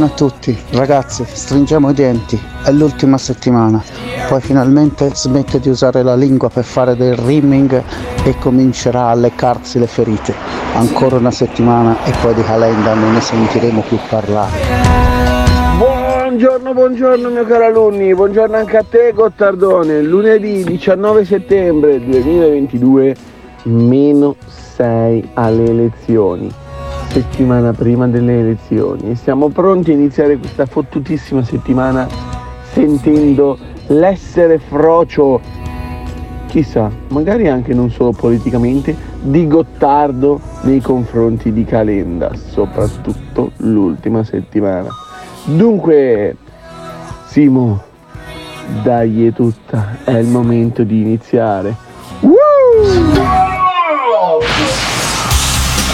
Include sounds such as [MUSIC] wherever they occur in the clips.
Buongiorno a tutti, ragazzi, stringiamo i denti, è l'ultima settimana, poi finalmente smette di usare la lingua per fare del rimming e comincerà a leccarsi le ferite. Ancora una settimana e poi di Calenda non ne sentiremo più parlare. Buongiorno, buongiorno mio caro alunni, buongiorno anche a te Gottardone. Lunedì 19 settembre 2022, meno 6 alle elezioni settimana prima delle elezioni e siamo pronti a iniziare questa fottutissima settimana sentendo l'essere frocio, chissà, magari anche non solo politicamente, di Gottardo nei confronti di Calenda, soprattutto l'ultima settimana. Dunque, Simo, dai è tutta, è il momento di iniziare. Woo!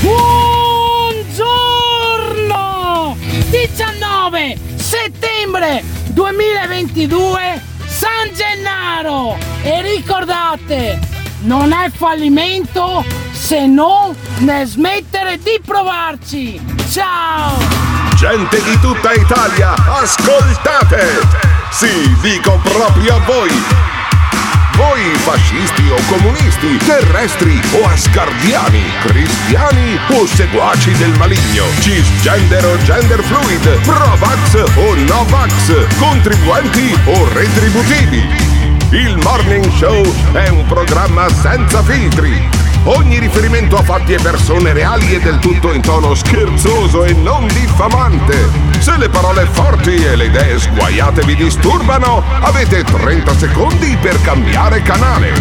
Buongiorno! 19 settembre 2022 San Gennaro! E ricordate, non è fallimento se non ne smettere di provarci! Ciao! Gente di tutta Italia, ascoltate! Sì, dico proprio a voi! Voi fascisti o comunisti, terrestri o ascardiani, cristiani o seguaci del maligno, cisgender o gender fluid, pro-vax o no-vax, contribuenti o retributivi. Il Morning Show è un programma senza filtri Ogni riferimento a fatti e persone reali è del tutto in tono scherzoso e non diffamante. Se le parole forti e le idee sguaiate vi disturbano, avete 30 secondi per cambiare canale.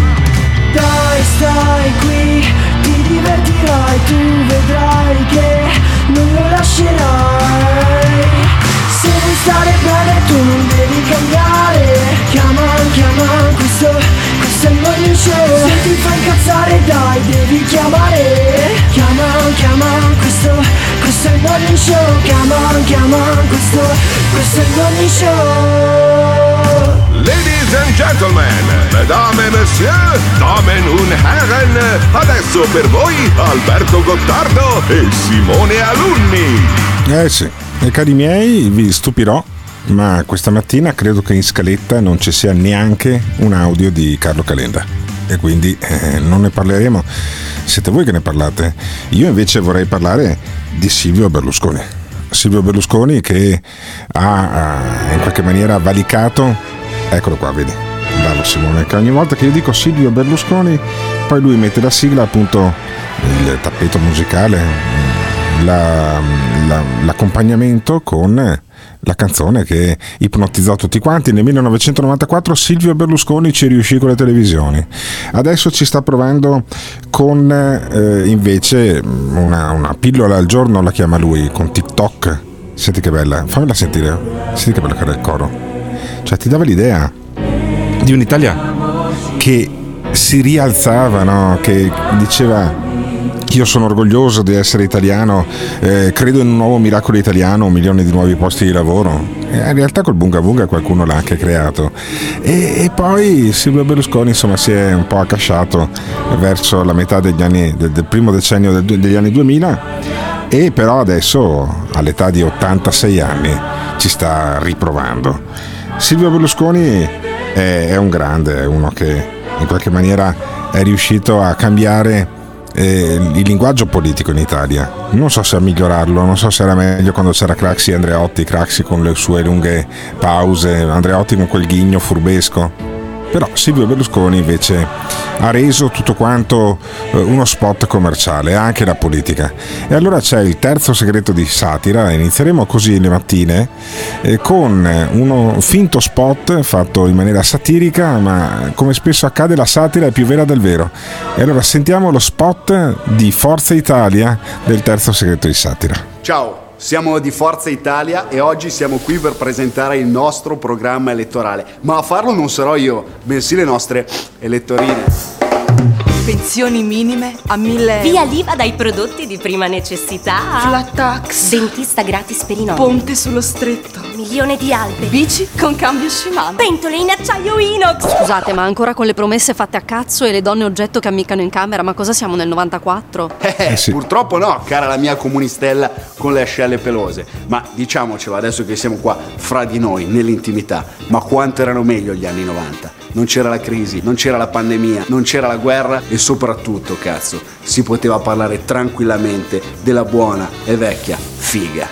Dai, stai qui, ti divertirai, tu vedrai che non lo lascerai. Se vuoi stare bene tu non devi cambiare Chiama, chiama, questo, questo è il morning show Se ti fa incazzare dai devi chiamare Chiama, chiama, questo, questo è il morning show Chiama, chiama, questo, questo è il morning show Ladies and gentlemen, mesdames et messieurs, damen und herren, adesso per voi Alberto Gottardo e Simone Alunni. Eh sì, e cari miei, vi stupirò, ma questa mattina credo che in scaletta non ci sia neanche un audio di Carlo Calenda. E quindi eh, non ne parleremo. Siete voi che ne parlate. Io invece vorrei parlare di Silvio Berlusconi. Silvio Berlusconi che ha in qualche maniera valicato. Eccolo qua, vedi. Bravo Simone, che ogni volta che io dico Silvio Berlusconi, poi lui mette la sigla, appunto il tappeto musicale, la, la, l'accompagnamento con la canzone che ipnotizzò tutti quanti. Nel 1994 Silvio Berlusconi ci riuscì con le televisioni. Adesso ci sta provando con eh, invece una, una, pillola al giorno, la chiama lui, con TikTok. Senti che bella, fammela sentire. Senti che bella che era il coro. Cioè ti dava l'idea di un'Italia che si rialzava, no? che diceva io sono orgoglioso di essere italiano, eh, credo in un nuovo miracolo italiano, un milione di nuovi posti di lavoro. E in realtà col Bunga Bunga qualcuno l'ha anche creato. E, e, poi Silvio Berlusconi insomma si è un po' accasciato verso la metà degli anni, del, del primo decennio del, degli anni 2000 e però adesso all'età di 86 anni ci sta riprovando. Silvio Berlusconi è, è un grande, è uno che in qualche maniera è riuscito a cambiare eh, il linguaggio politico in Italia. Non so se a migliorarlo, non so se era meglio quando c'era Craxi e Andreotti, Craxi con le sue lunghe pause, Andreotti con quel ghigno furbesco. Però Silvio Berlusconi invece ha reso tutto quanto eh, uno spot commerciale, anche la politica. E allora c'è il terzo segreto di satira, inizieremo così le mattine eh, con uno finto spot fatto in maniera satirica, ma come spesso accade la satira è più vera del vero. E allora sentiamo lo spot di Forza Italia del terzo segreto di satira. Ciao, siamo di Forza Italia e oggi siamo qui per presentare il nostro programma elettorale. Ma a farlo non sarò io, bensì le nostre elettorine. Pensioni minime a 1000 Via l'IVA dai prodotti di prima necessità. Flat tax. Dentista gratis per i nonni. Ponte sullo stretto. Milione di alberi. Bici con cambio Shimano. Pentole in acciaio inox. Scusate, ma ancora con le promesse fatte a cazzo e le donne oggetto che ammiccano in camera, ma cosa siamo nel 94? Eh, Eh sì. purtroppo no, cara la mia comunistella con le ascelle pelose. Ma diciamocelo adesso che siamo qua fra di noi, nell'intimità. Ma quanto erano meglio gli anni 90? Non c'era la crisi, non c'era la pandemia, non c'era la guerra e soprattutto, cazzo, si poteva parlare tranquillamente della buona e vecchia figa.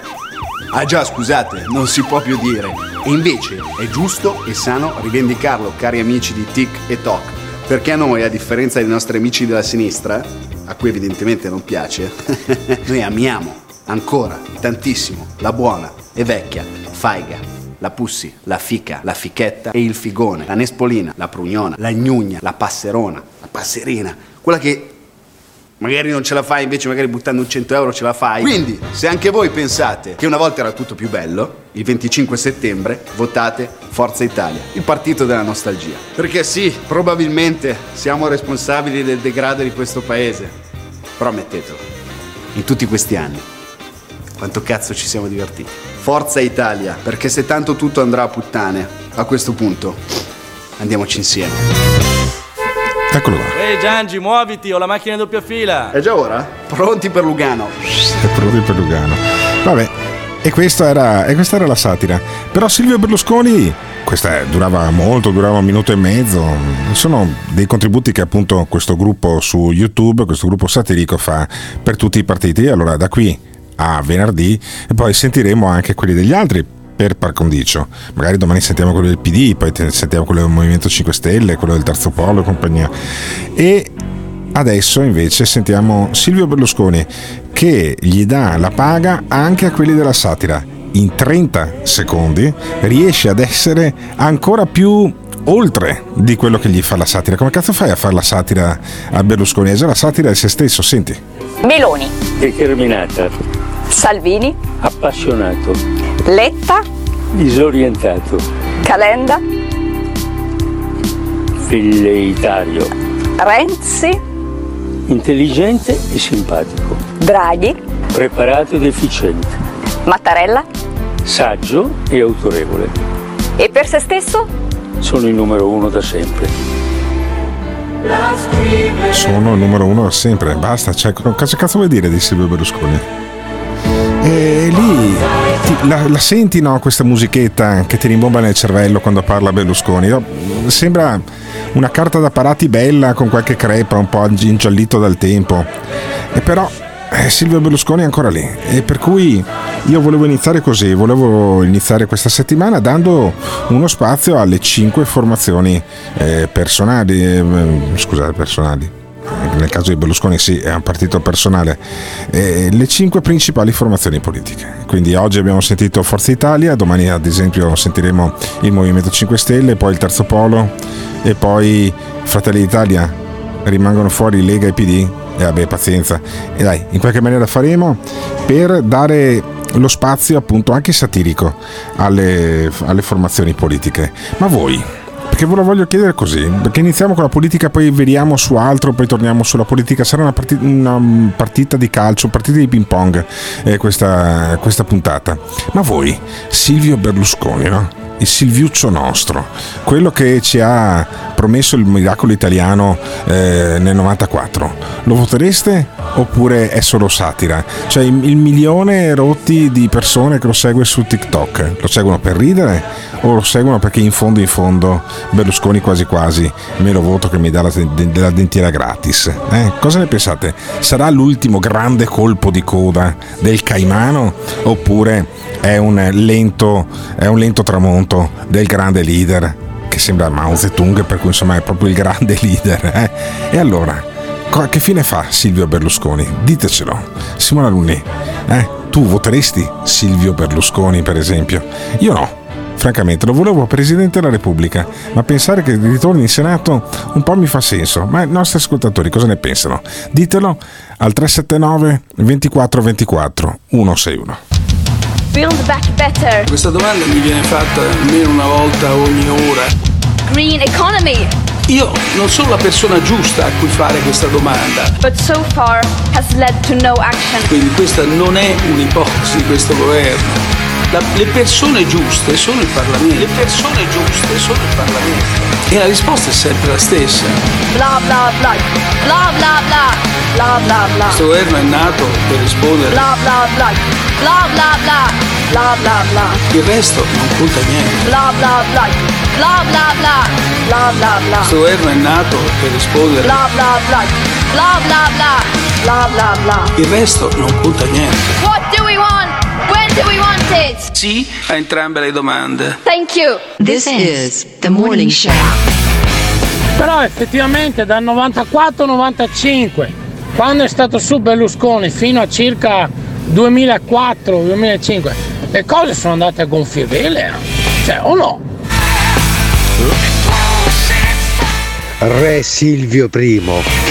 Ah già, scusate, non si può più dire. E invece è giusto e sano rivendicarlo, cari amici di Tic e Toc. Perché a noi, a differenza dei nostri amici della sinistra, a cui evidentemente non piace, [LAUGHS] noi amiamo ancora tantissimo la buona e vecchia faiga. La pussi, la fica, la fichetta e il figone, la nespolina, la prugnona, la gnugna, la passerona, passerina, quella che magari non ce la fai, invece magari buttando un 100 euro ce la fai. Quindi, se anche voi pensate che una volta era tutto più bello, il 25 settembre votate Forza Italia, il partito della nostalgia. Perché sì, probabilmente siamo responsabili del degrado di questo paese. Però ammettetelo, in tutti questi anni, quanto cazzo ci siamo divertiti. Forza Italia, perché se tanto tutto andrà a puttane, a questo punto andiamoci insieme. Eccolo qua, Ehi Giangi, muoviti, ho la macchina in doppia fila. È già ora? Pronti per Lugano? è proprio per Lugano. Vabbè, e questa, era, e questa era la satira. Però Silvio Berlusconi, questa durava molto, durava un minuto e mezzo. Sono dei contributi che appunto questo gruppo su YouTube, questo gruppo satirico fa per tutti i partiti. Allora da qui a venerdì e poi sentiremo anche quelli degli altri per par condicio. Magari domani sentiamo quello del PD, poi sentiamo quello del Movimento 5 Stelle, quello del Terzo Polo e compagnia. E adesso invece sentiamo Silvio Berlusconi che gli dà la paga anche a quelli della satira. In 30 secondi riesce ad essere ancora più oltre di quello che gli fa la satira. Come cazzo fai a fare la satira a Berlusconi? È già la satira di se stesso, senti. Meloni, Determinata, Salvini, appassionato, Letta, disorientato, Calenda, velleitario, Renzi, intelligente e simpatico, Draghi, preparato ed efficiente, Mattarella. Saggio e autorevole. e per se stesso? Sono il numero uno da sempre. Sono il numero uno da sempre, basta. Cioè, cosa cazzo vuoi dire di Silvio Berlusconi? E lì la, la senti no, questa musichetta che ti rimbomba nel cervello quando parla Berlusconi? No, Sembra una carta da parati bella con qualche crepa un po' ingiallito dal tempo. E però eh, Silvio Berlusconi è ancora lì. E per cui io volevo iniziare così, volevo iniziare questa settimana dando uno spazio alle cinque formazioni eh, personali, eh, scusate, personali. Nel caso di Berlusconi sì, è un partito personale. Eh, le cinque principali formazioni politiche. Quindi oggi abbiamo sentito Forza Italia, domani ad esempio sentiremo il Movimento 5 Stelle, poi il Terzo Polo e poi Fratelli d'Italia. Rimangono fuori Lega e PD e vabbè pazienza. E dai, in qualche maniera faremo per dare lo spazio appunto anche satirico alle, alle formazioni politiche. Ma voi? Perché ve lo voglio chiedere così, perché iniziamo con la politica, poi vediamo su altro, poi torniamo sulla politica. Sarà una, parti- una partita di calcio, partita di ping pong eh, questa, questa puntata. Ma voi, Silvio Berlusconi, no? Il Silviuccio nostro, quello che ci ha promesso il miracolo italiano eh, nel 94, lo votereste oppure è solo satira? Cioè il, il milione rotti di persone che lo segue su TikTok, lo seguono per ridere o lo seguono perché in fondo in fondo Berlusconi quasi quasi me lo voto che mi dà la, la dentiera gratis? Eh? Cosa ne pensate? Sarà l'ultimo grande colpo di coda del Caimano oppure è un lento, è un lento tramonto del grande leader che sembra Mao Zedong, per cui insomma è proprio il grande [LAUGHS] leader. Eh? E allora, che fine fa Silvio Berlusconi? Ditecelo. Simona Lunni, eh? tu voteresti Silvio Berlusconi per esempio? Io no. Francamente, lo volevo Presidente della Repubblica, ma pensare che ritorni in Senato un po' mi fa senso. Ma i nostri ascoltatori cosa ne pensano? Ditelo al 379 24 24 161. Build back better. Questa domanda mi viene fatta almeno una volta ogni ora. Green economy. Io non sono la persona giusta a cui fare questa domanda. But so far has led to no action. Quindi questa non è un'ipotesi di questo governo. La- le persone giuste sono il Parlamento. Le persone giuste sono il Parlamento. E la risposta è sempre la stessa. Bla bla bla. Bla bla bla. Bla bla bla. Questo governo è nato per rispondere. Bla bla bla. Bla bla bla. Bla bla bla. Il resto non conta niente. Bla bla bla. Bla bla bla. Bla bla bla. Questo governo è nato per rispondere. Bla bla bla. Bla bla bla. Bla bla bla. Il resto non conta niente. What do we want? When do we want it? Sì a entrambe le domande. Thank you. This is the morning show. Però effettivamente dal 94-95, quando è stato su Berlusconi fino a circa 2004-2005, le cose sono andate a gonfie vele, eh. cioè o no? Re Silvio I,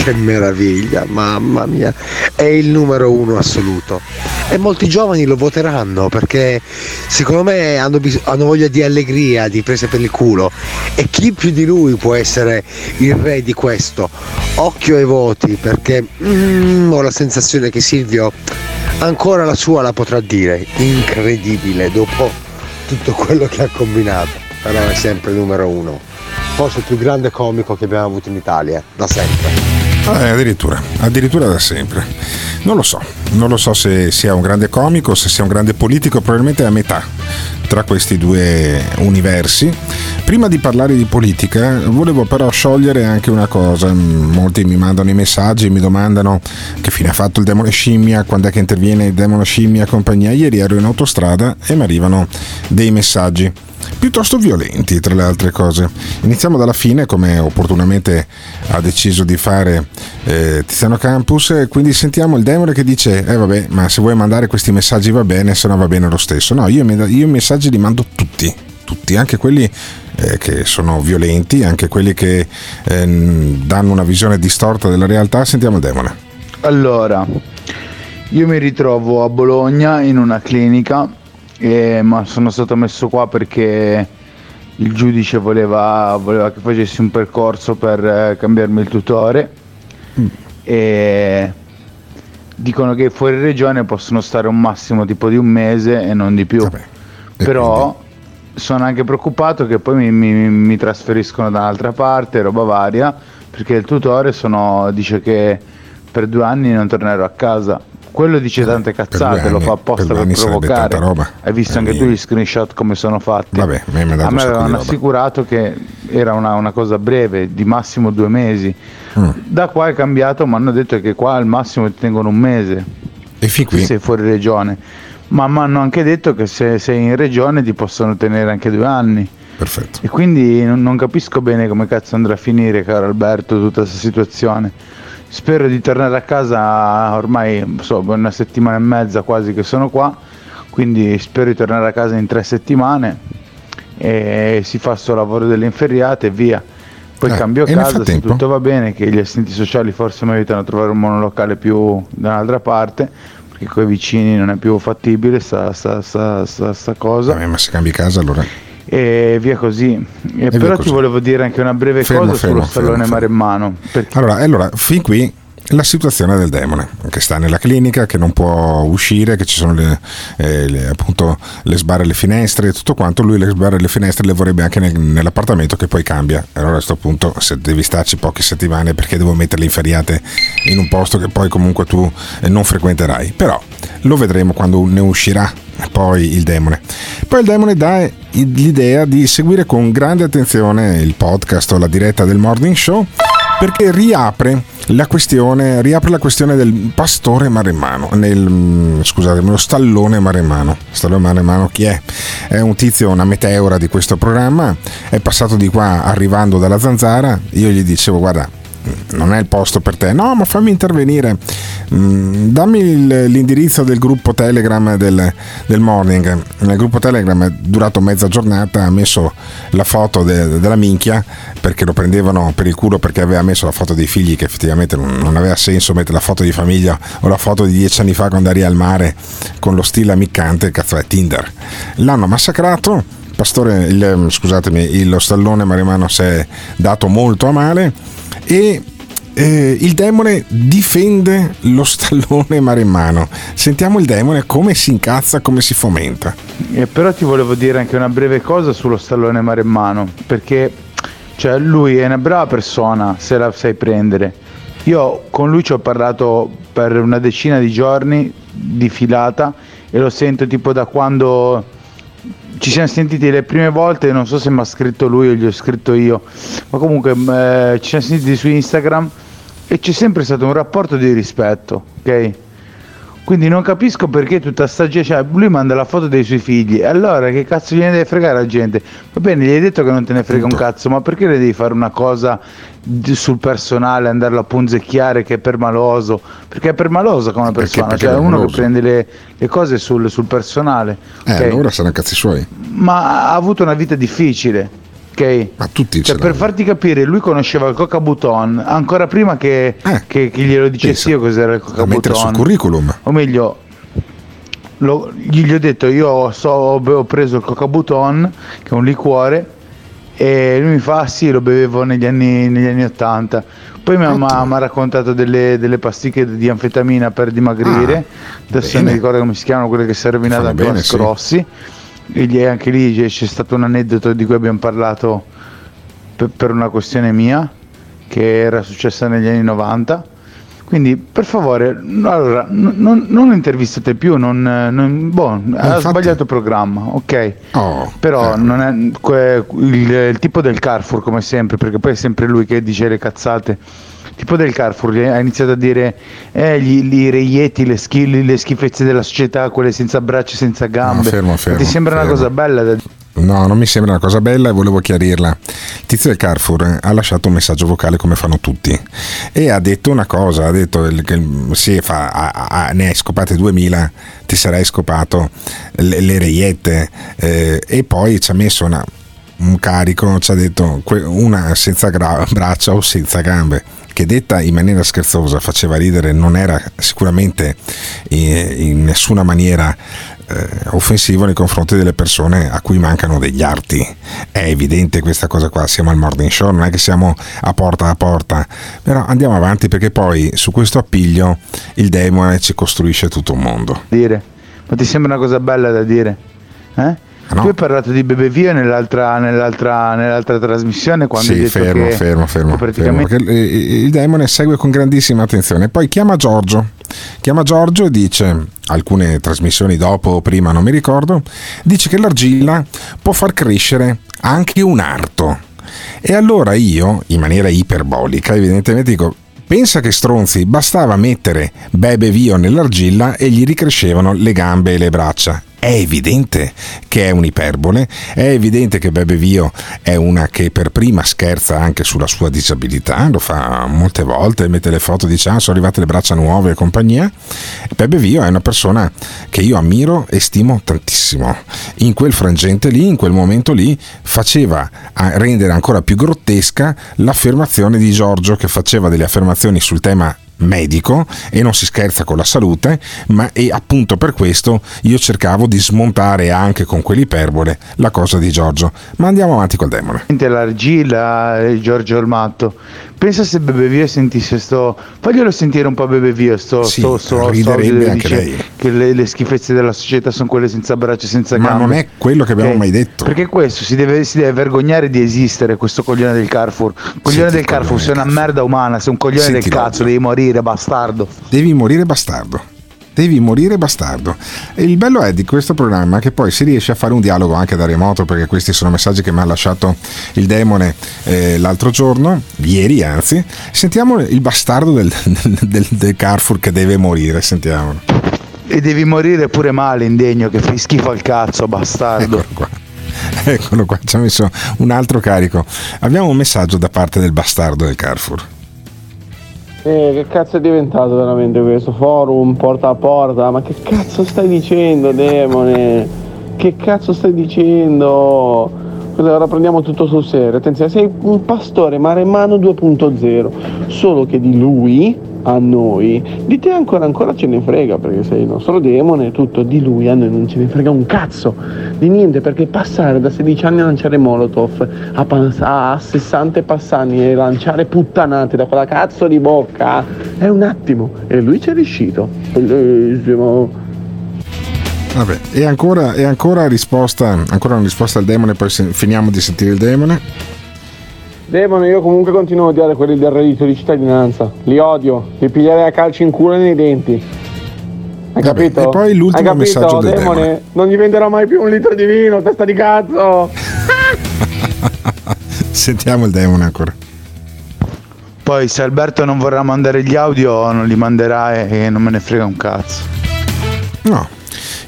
che meraviglia, mamma mia, è il numero uno assoluto. E molti giovani lo voteranno perché secondo me hanno, bis- hanno voglia di allegria, di prese per il culo. E chi più di lui può essere il re di questo? Occhio ai voti perché mm, ho la sensazione che Silvio ancora la sua la potrà dire. Incredibile dopo tutto quello che ha combinato. Però è sempre numero uno forse il più grande comico che abbiamo avuto in Italia, da sempre. Eh, addirittura, addirittura da sempre. Non lo so, non lo so se sia un grande comico, se sia un grande politico, probabilmente è a metà tra questi due universi. Prima di parlare di politica, volevo però sciogliere anche una cosa. Molti mi mandano i messaggi, mi domandano che fine ha fatto il demone scimmia, quando è che interviene il demone scimmia e compagnia. Ieri ero in autostrada e mi arrivano dei messaggi piuttosto violenti tra le altre cose. Iniziamo dalla fine come opportunamente ha deciso di fare eh, Tiziano Campus e quindi sentiamo il demone che dice eh vabbè ma se vuoi mandare questi messaggi va bene se no va bene lo stesso. No io, io i messaggi li mando tutti, tutti, anche quelli eh, che sono violenti, anche quelli che eh, danno una visione distorta della realtà. Sentiamo il demone. Allora, io mi ritrovo a Bologna in una clinica eh, ma sono stato messo qua perché il giudice voleva, voleva che facessi un percorso per eh, cambiarmi il tutore Mm. e dicono che fuori regione possono stare un massimo tipo di un mese e non di più però sono anche preoccupato che poi mi, mi- mi trasferiscono da un'altra parte roba varia perché il tutore sono- dice che per due anni non tornerò a casa quello dice tante cazzate, lo anni- fa apposta per per, provocare. Hai visto Eh, anche tu gli screenshot come sono fatti? Vabbè, a me mi a me avevano assicurato che era una, una cosa breve, di massimo due mesi. Mm. Da qua è cambiato, ma hanno detto che qua al massimo ti tengono un mese. E fin qui? Se sei fuori regione. Ma mi hanno anche detto che se sei in regione ti possono tenere anche due anni. Perfetto. E quindi non, non capisco bene come cazzo andrà a finire, caro Alberto, tutta questa situazione. Spero di tornare a casa ormai so, una settimana e mezza quasi che sono qua, quindi spero di tornare a casa in tre settimane e si fa sto lavoro delle inferriate e via. Poi Eh, cambio casa, se tutto va bene, che gli assistenti sociali forse mi aiutano a trovare un monolocale più da un'altra parte, perché con i vicini non è più fattibile sta, sta- sta- sta- cosa. Vabbè, ma se cambi casa allora. E via così. E via però così. ti volevo dire anche una breve Fermo, cosa fermo, sullo stallone fermo, maremmano. Perché Allora, e allora, fin qui la situazione del demone, che sta nella clinica, che non può uscire, che ci sono le, eh, le- appunto le sbarre alle finestre tutto quanto, lui le sbarre alle finestre le vorrebbe anche nel- nell'appartamento che poi cambia. Allora a questo punto se devi starci poche settimane perché devo metterle inferiate in un posto che poi comunque tu eh, non frequenterai. Però lo vedremo quando ne uscirà poi il demone. Poi il demone dà l'idea di seguire con grande attenzione il podcast o la diretta del morning show perché riapre la questione, riapre la questione del pastore maremmano, nel, mm, scusatemi, lo stallone maremmano. Stallone maremmano chi è? È un tizio, una meteora di questo programma, è passato di qua arrivando dalla zanzara, io gli dicevo guarda non è il posto per te. No, ma fammi intervenire. Mm, dammi l'indirizzo del gruppo Telegram del, del morning. Nel gruppo Telegram è durato mezza giornata, ha messo la foto de- della minchia perché lo prendevano per il culo perché aveva messo la foto dei figli che effettivamente non, aveva senso mettere la foto di famiglia o la foto di dieci anni fa quando eri al mare con lo stile ammiccante, cazzo è Tinder. L'hanno massacrato. Pastore, il, scusatemi, lo stallone maremano si è dato molto a male e eh, il demone difende lo stallone maremmano. Sentiamo il demone come si incazza, come si fomenta. Eh, però ti volevo dire anche una breve cosa sullo stallone maremmano, perché cioè, lui è una brava persona se la sai prendere. Io con lui ci ho parlato per una decina di giorni di filata e lo sento tipo da quando ci siamo sentiti le prime volte, non so se mi ha scritto lui o gli ho scritto io, ma comunque eh, ci siamo sentiti su Instagram e c'è sempre stato un rapporto di rispetto, ok? Quindi non capisco perché tutta sta gente, cioè lui manda la foto dei suoi figli, e allora che cazzo gliene deve fregare la gente? Va bene, gli hai detto che non te ne frega un cazzo, ma perché le devi fare una cosa sul personale, andarlo a punzecchiare che è permaloso? Perché è permaloso come persona, perché cioè uno che prende le, le cose sul, sul personale. Eh, ok? allora saranno cazzi suoi. ma ha avuto una vita difficile. Ok? Ma tutti Cioè, per farti capire, lui conosceva il Coca Buton ancora prima che, che- che glielo dicessi io cos'era il Coca Da mettere sul Buton. curriculum. O meglio, lo- gli, gli ho detto: Io so- ho, preso il Coca Buton, che è un liquore, e lui mi fa: "Ah, Sì, lo bevevo negli anni, negli anni 80. Poi mi ha raccontato delle, delle pasticche di anfetamina per dimagrire. Adesso non mi bene. ricordo come si chiamano, quelle che si è rovinata Fanno anche bene, la sì. E anche lì c'è, stato un aneddoto di cui abbiamo parlato per, per una questione mia che era successa negli anni 90. Quindi per favore, allora, non, non intervistate più, non, non- boh, ha sbagliato programma, ok. Oh, Però non è que- il, il tipo del Carrefour come sempre, perché poi è sempre lui che dice le cazzate. Tipo del Carrefour ha iniziato a dire eh, gli, gli reietti, le, schi- le schifezze della società, quelle senza braccia, senza gambe. fermo, fermo, Ti sembra una fermo. cosa bella da No, non mi sembra una cosa bella e volevo chiarirla. Il tizio del Carrefour eh, ha lasciato un messaggio vocale come fanno tutti e ha detto una cosa, ha detto che sì, fa, ha- ha- ne hai scopate 2000, ti sarai scopato le, le reiette eh, e poi ci ha messo una- un carico, ci ha detto una senza gra- braccia o senza gambe che detta in maniera scherzosa faceva ridere, non era sicuramente in, in nessuna maniera eh, offensivo nei confronti delle persone a cui mancano degli arti. È evidente questa cosa qua, siamo al morning show, non è che siamo a porta a porta, però andiamo avanti perché poi su questo appiglio il demone ci costruisce tutto un mondo. dire. Ma ti sembra una cosa bella da dire? Eh? No. Tu hai parlato di Bebe Vio nell'altra, nell'altra, nell'altra trasmissione quando hai Sì, detto fermo, che fermo, fermo, fermo, praticamente il il demone segue con grandissima attenzione. Poi chiama Giorgio, chiama Giorgio e dice, alcune trasmissioni dopo o prima, non mi ricordo, dice che l'argilla può far crescere anche un arto. E allora io, in maniera iperbolica, evidentemente dico, pensa che stronzi, bastava mettere Bebe Vio nell'argilla e gli ricrescevano le gambe e le braccia. È evidente che è un'iperbole, è evidente che Bebe Vio è una che per prima scherza anche sulla sua disabilità, lo fa molte volte, mette le foto, dice ah sono arrivate le braccia nuove e compagnia. Bebe Vio è una persona che io ammiro e stimo tantissimo. In quel frangente lì, in quel momento lì, faceva rendere ancora più grottesca l'affermazione di Giorgio che faceva delle affermazioni sul tema medico e non si scherza con la salute, ma e appunto per questo io cercavo di smontare anche con quell'iperbole la cosa di Giorgio. Ma andiamo avanti col demone. l'argilla e Giorgio Ormatto. Pensa se Bebe Vio sentisse sto. Faglielo sentire un po' Bebe Vio, sto, Sì, sto, sto, sto che le, le schifezze della società sono quelle senza braccia e senza Ma gambe. non è quello che abbiamo Ok? mai detto. Perché questo si deve, si deve vergognare di esistere, questo coglione del Carrefour. Coglione Senti, del Carrefour, sei una merda umana, sei un coglione Senti, del cazzo, devi morire, bastardo. Devi morire bastardo. Devi morire bastardo. E il bello è di questo programma che poi si riesce a fare un dialogo anche da remoto, perché questi sono messaggi che mi ha lasciato il demone eh, l'altro giorno, ieri anzi. Sentiamo il bastardo del, del, del Carrefour che deve morire, sentiamolo. E devi morire pure male, indegno, che fai schifo al cazzo, bastardo. Eccolo qua. Eccolo qua, ci ha messo un altro carico. Abbiamo un messaggio da parte del bastardo del Carrefour. Eh, che cazzo è diventato veramente questo forum porta a porta? Ma che cazzo stai dicendo, demone? Che cazzo stai dicendo? Ora prendiamo tutto sul serio. Attenzione, sei un pastore maremmano 2.0, solo che di lui a noi, di te ancora ancora ce ne frega perché sei il nostro demone, tutto di lui a noi non ce ne frega un cazzo di niente perché passare da 16 anni a lanciare molotov a, pas- a 60 passani e lanciare puttanate da quella cazzo di bocca è un attimo e lui ci è riuscito. Bellissimo. Vabbè, e ancora, e ancora risposta, ancora una risposta al demone, poi finiamo di sentire il demone. Demone, io comunque continuo a odiare quelli del reddito di cittadinanza. Li odio, li piglierei a calci in culo e nei denti. Hai capito? e poi l'ultimo Hai capito, messaggio del demone? demone. Non gli venderò mai più un litro di vino, testa di cazzo! [LAUGHS] Sentiamo il demone ancora. Poi se Alberto non vorrà mandare gli audio non li manderà e, e non me ne frega un cazzo. No,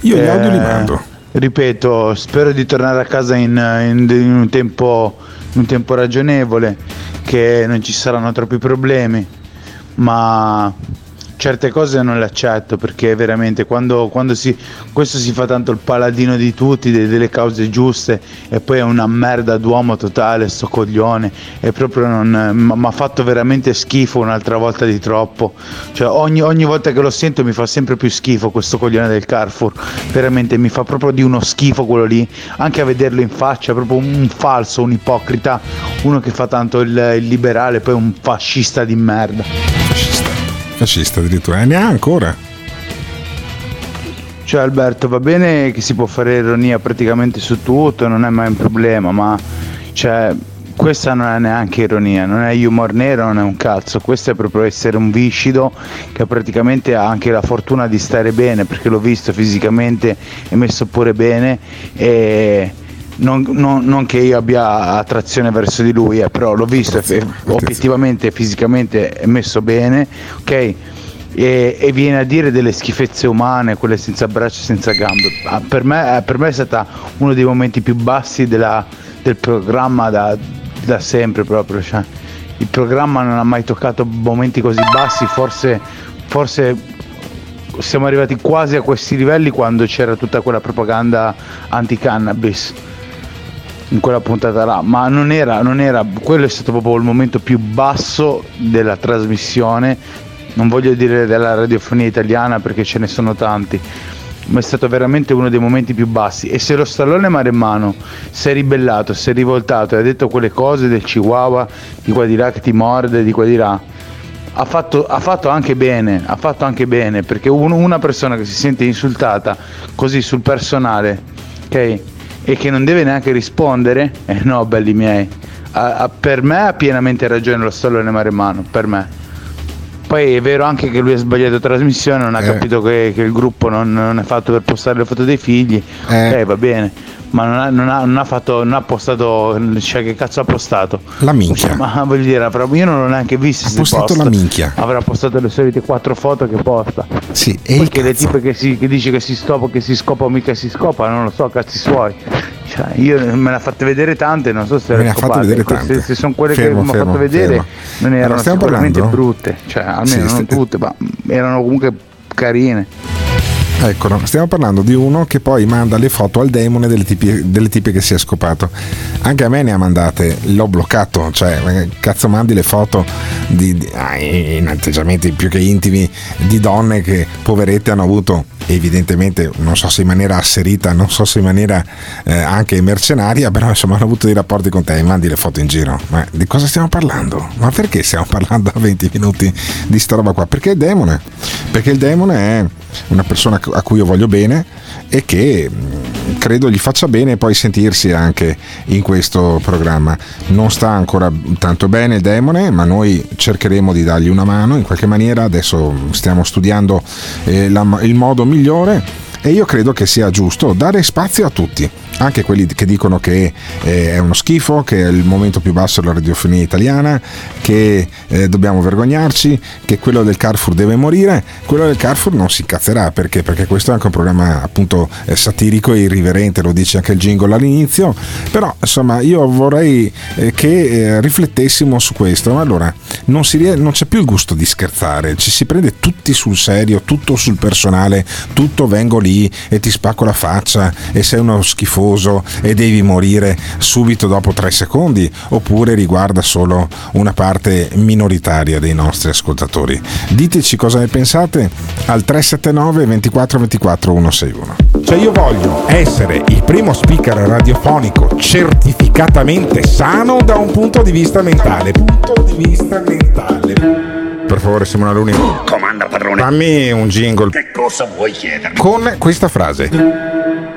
io gli audio li mando. Ripeto, spero di tornare a casa in, in- in un tempo, un tempo ragionevole, che non ci saranno troppi problemi, ma certe cose non le accetto perché veramente quando, quando si, questo si fa tanto il paladino di tutti, de- delle cause giuste e poi è una merda d'uomo totale, sto coglione, e proprio non mi ha fatto veramente schifo un'altra volta di troppo, cioè ogni, ogni volta che lo sento mi fa sempre più schifo questo coglione del Carrefour, veramente mi fa proprio di uno schifo quello lì, anche a vederlo in faccia, proprio un falso, un ipocrita, uno che fa tanto il, il liberale, poi un fascista di merda. Fascista addirittura, e ne ha ancora. Cioè Alberto, va bene che si può fare ironia praticamente su tutto, non è mai un problema, ma cioè, questa non è neanche ironia, non è humor nero, non è un cazzo, questo è proprio essere un viscido che praticamente ha anche la fortuna di stare bene, perché l'ho visto fisicamente e messo pure bene e non, non- non che io abbia attrazione verso di lui, eh, però l'ho visto e obiettivamente fisicamente è messo bene, ok? E, e viene a dire delle schifezze umane, quelle senza braccia e senza gambe. Ah, Per me, eh, per me è stata uno dei momenti più bassi della- del programma da, da sempre proprio. cioè, il programma non ha mai toccato momenti così bassi, forse, forse siamo arrivati quasi a questi livelli quando c'era tutta quella propaganda anti-cannabis in quella puntata là, ma non era, non era, quello è stato proprio il momento più basso della trasmissione, non voglio dire della radiofonia italiana perché ce ne sono tanti, ma è stato veramente uno dei momenti più bassi e se lo stallone maremmano si è ribellato, si è rivoltato e ha detto quelle cose del chihuahua di qua di là che ti morde, di qua di là, ha fatto, ha fatto anche bene, ha fatto anche bene perché un- una persona che si sente insultata così sul personale, ok? E che non deve neanche rispondere, eh no, belli miei, ha- ha- per me ha pienamente ragione lo stallone maremmano, per me. Poi è vero anche che lui ha sbagliato trasmissione, non ha Eh. capito che, che il gruppo non, non è fatto per postare le foto dei figli, Eh. ok va bene, ma non ha, non ha- non ha fatto, non ha postato, cioè che cazzo ha postato? La minchia. Cioè, [LAUGHS] ma voglio dire, io non l'ho neanche visto. Ha postato posta. la minchia. Avrà postato le solite quattro foto che posta. Sì, e che le tipe che, si, che dice che si scopa, che si scopa o mica si scopa, non lo so, cazzi suoi. Cioè, io me ne ha fatte vedere tante, non so se vedere Se-. Se, sono quelle Fermo, che mi ha fatto vedere, fermo. non erano sicuramente parlando? brutte, cioè almeno Sì, non tutte, ma erano comunque carine. Eccolo, stiamo parlando di uno che poi manda le foto al demone delle tipi, delle tipe che si è scopato. Anche a me ne ha mandate, l'ho bloccato, cioè eh, cazzo mandi le foto di, di- ah, in atteggiamenti più che intimi di donne che poverette hanno avuto evidentemente non so se in maniera asserita, non so se in maniera eh, anche mercenaria, però insomma hanno avuto dei rapporti con te e mandi le foto in giro. Ma di cosa stiamo parlando? Ma perché stiamo parlando a 20 minuti di sta roba qua? Perché il demone? Perché il demone è una persona a cui io voglio bene e che mh, credo gli faccia bene poi sentirsi anche in questo programma. Non sta ancora tanto bene il demone, ma noi cercheremo di dargli una mano in qualche maniera. Adesso stiamo studiando eh, la- il modo migliore e io credo che sia giusto dare spazio a tutti, anche quelli che dicono che eh, è uno schifo, che è il momento più basso della radiofonia italiana, che eh, dobbiamo vergognarci, che quello del Carrefour deve morire. Quello del Carrefour non si incazzerà perché, perché questo è anche un programma appunto eh, satirico e irriverente, lo dice anche il jingle all'inizio. Però insomma io vorrei eh, che eh, riflettessimo su questo. Allora, non, rie- non c'è più il gusto di scherzare, ci si prende tutti sul serio, tutto sul personale, tutto vengo lì e ti spacco la faccia e sei uno schifoso e devi morire subito dopo tre secondi, oppure riguarda solo una parte minoritaria dei nostri ascoltatori. Diteci cosa ne pensate al 379 24 24 161. Cioè io voglio essere il primo speaker radiofonico certificatamente sano da un punto di vista mentale. Punto di vista mentale. Per favore, Simona Luni. Comanda padrone. Fammi un jingle Che cosa vuoi chiedermi? con questa frase.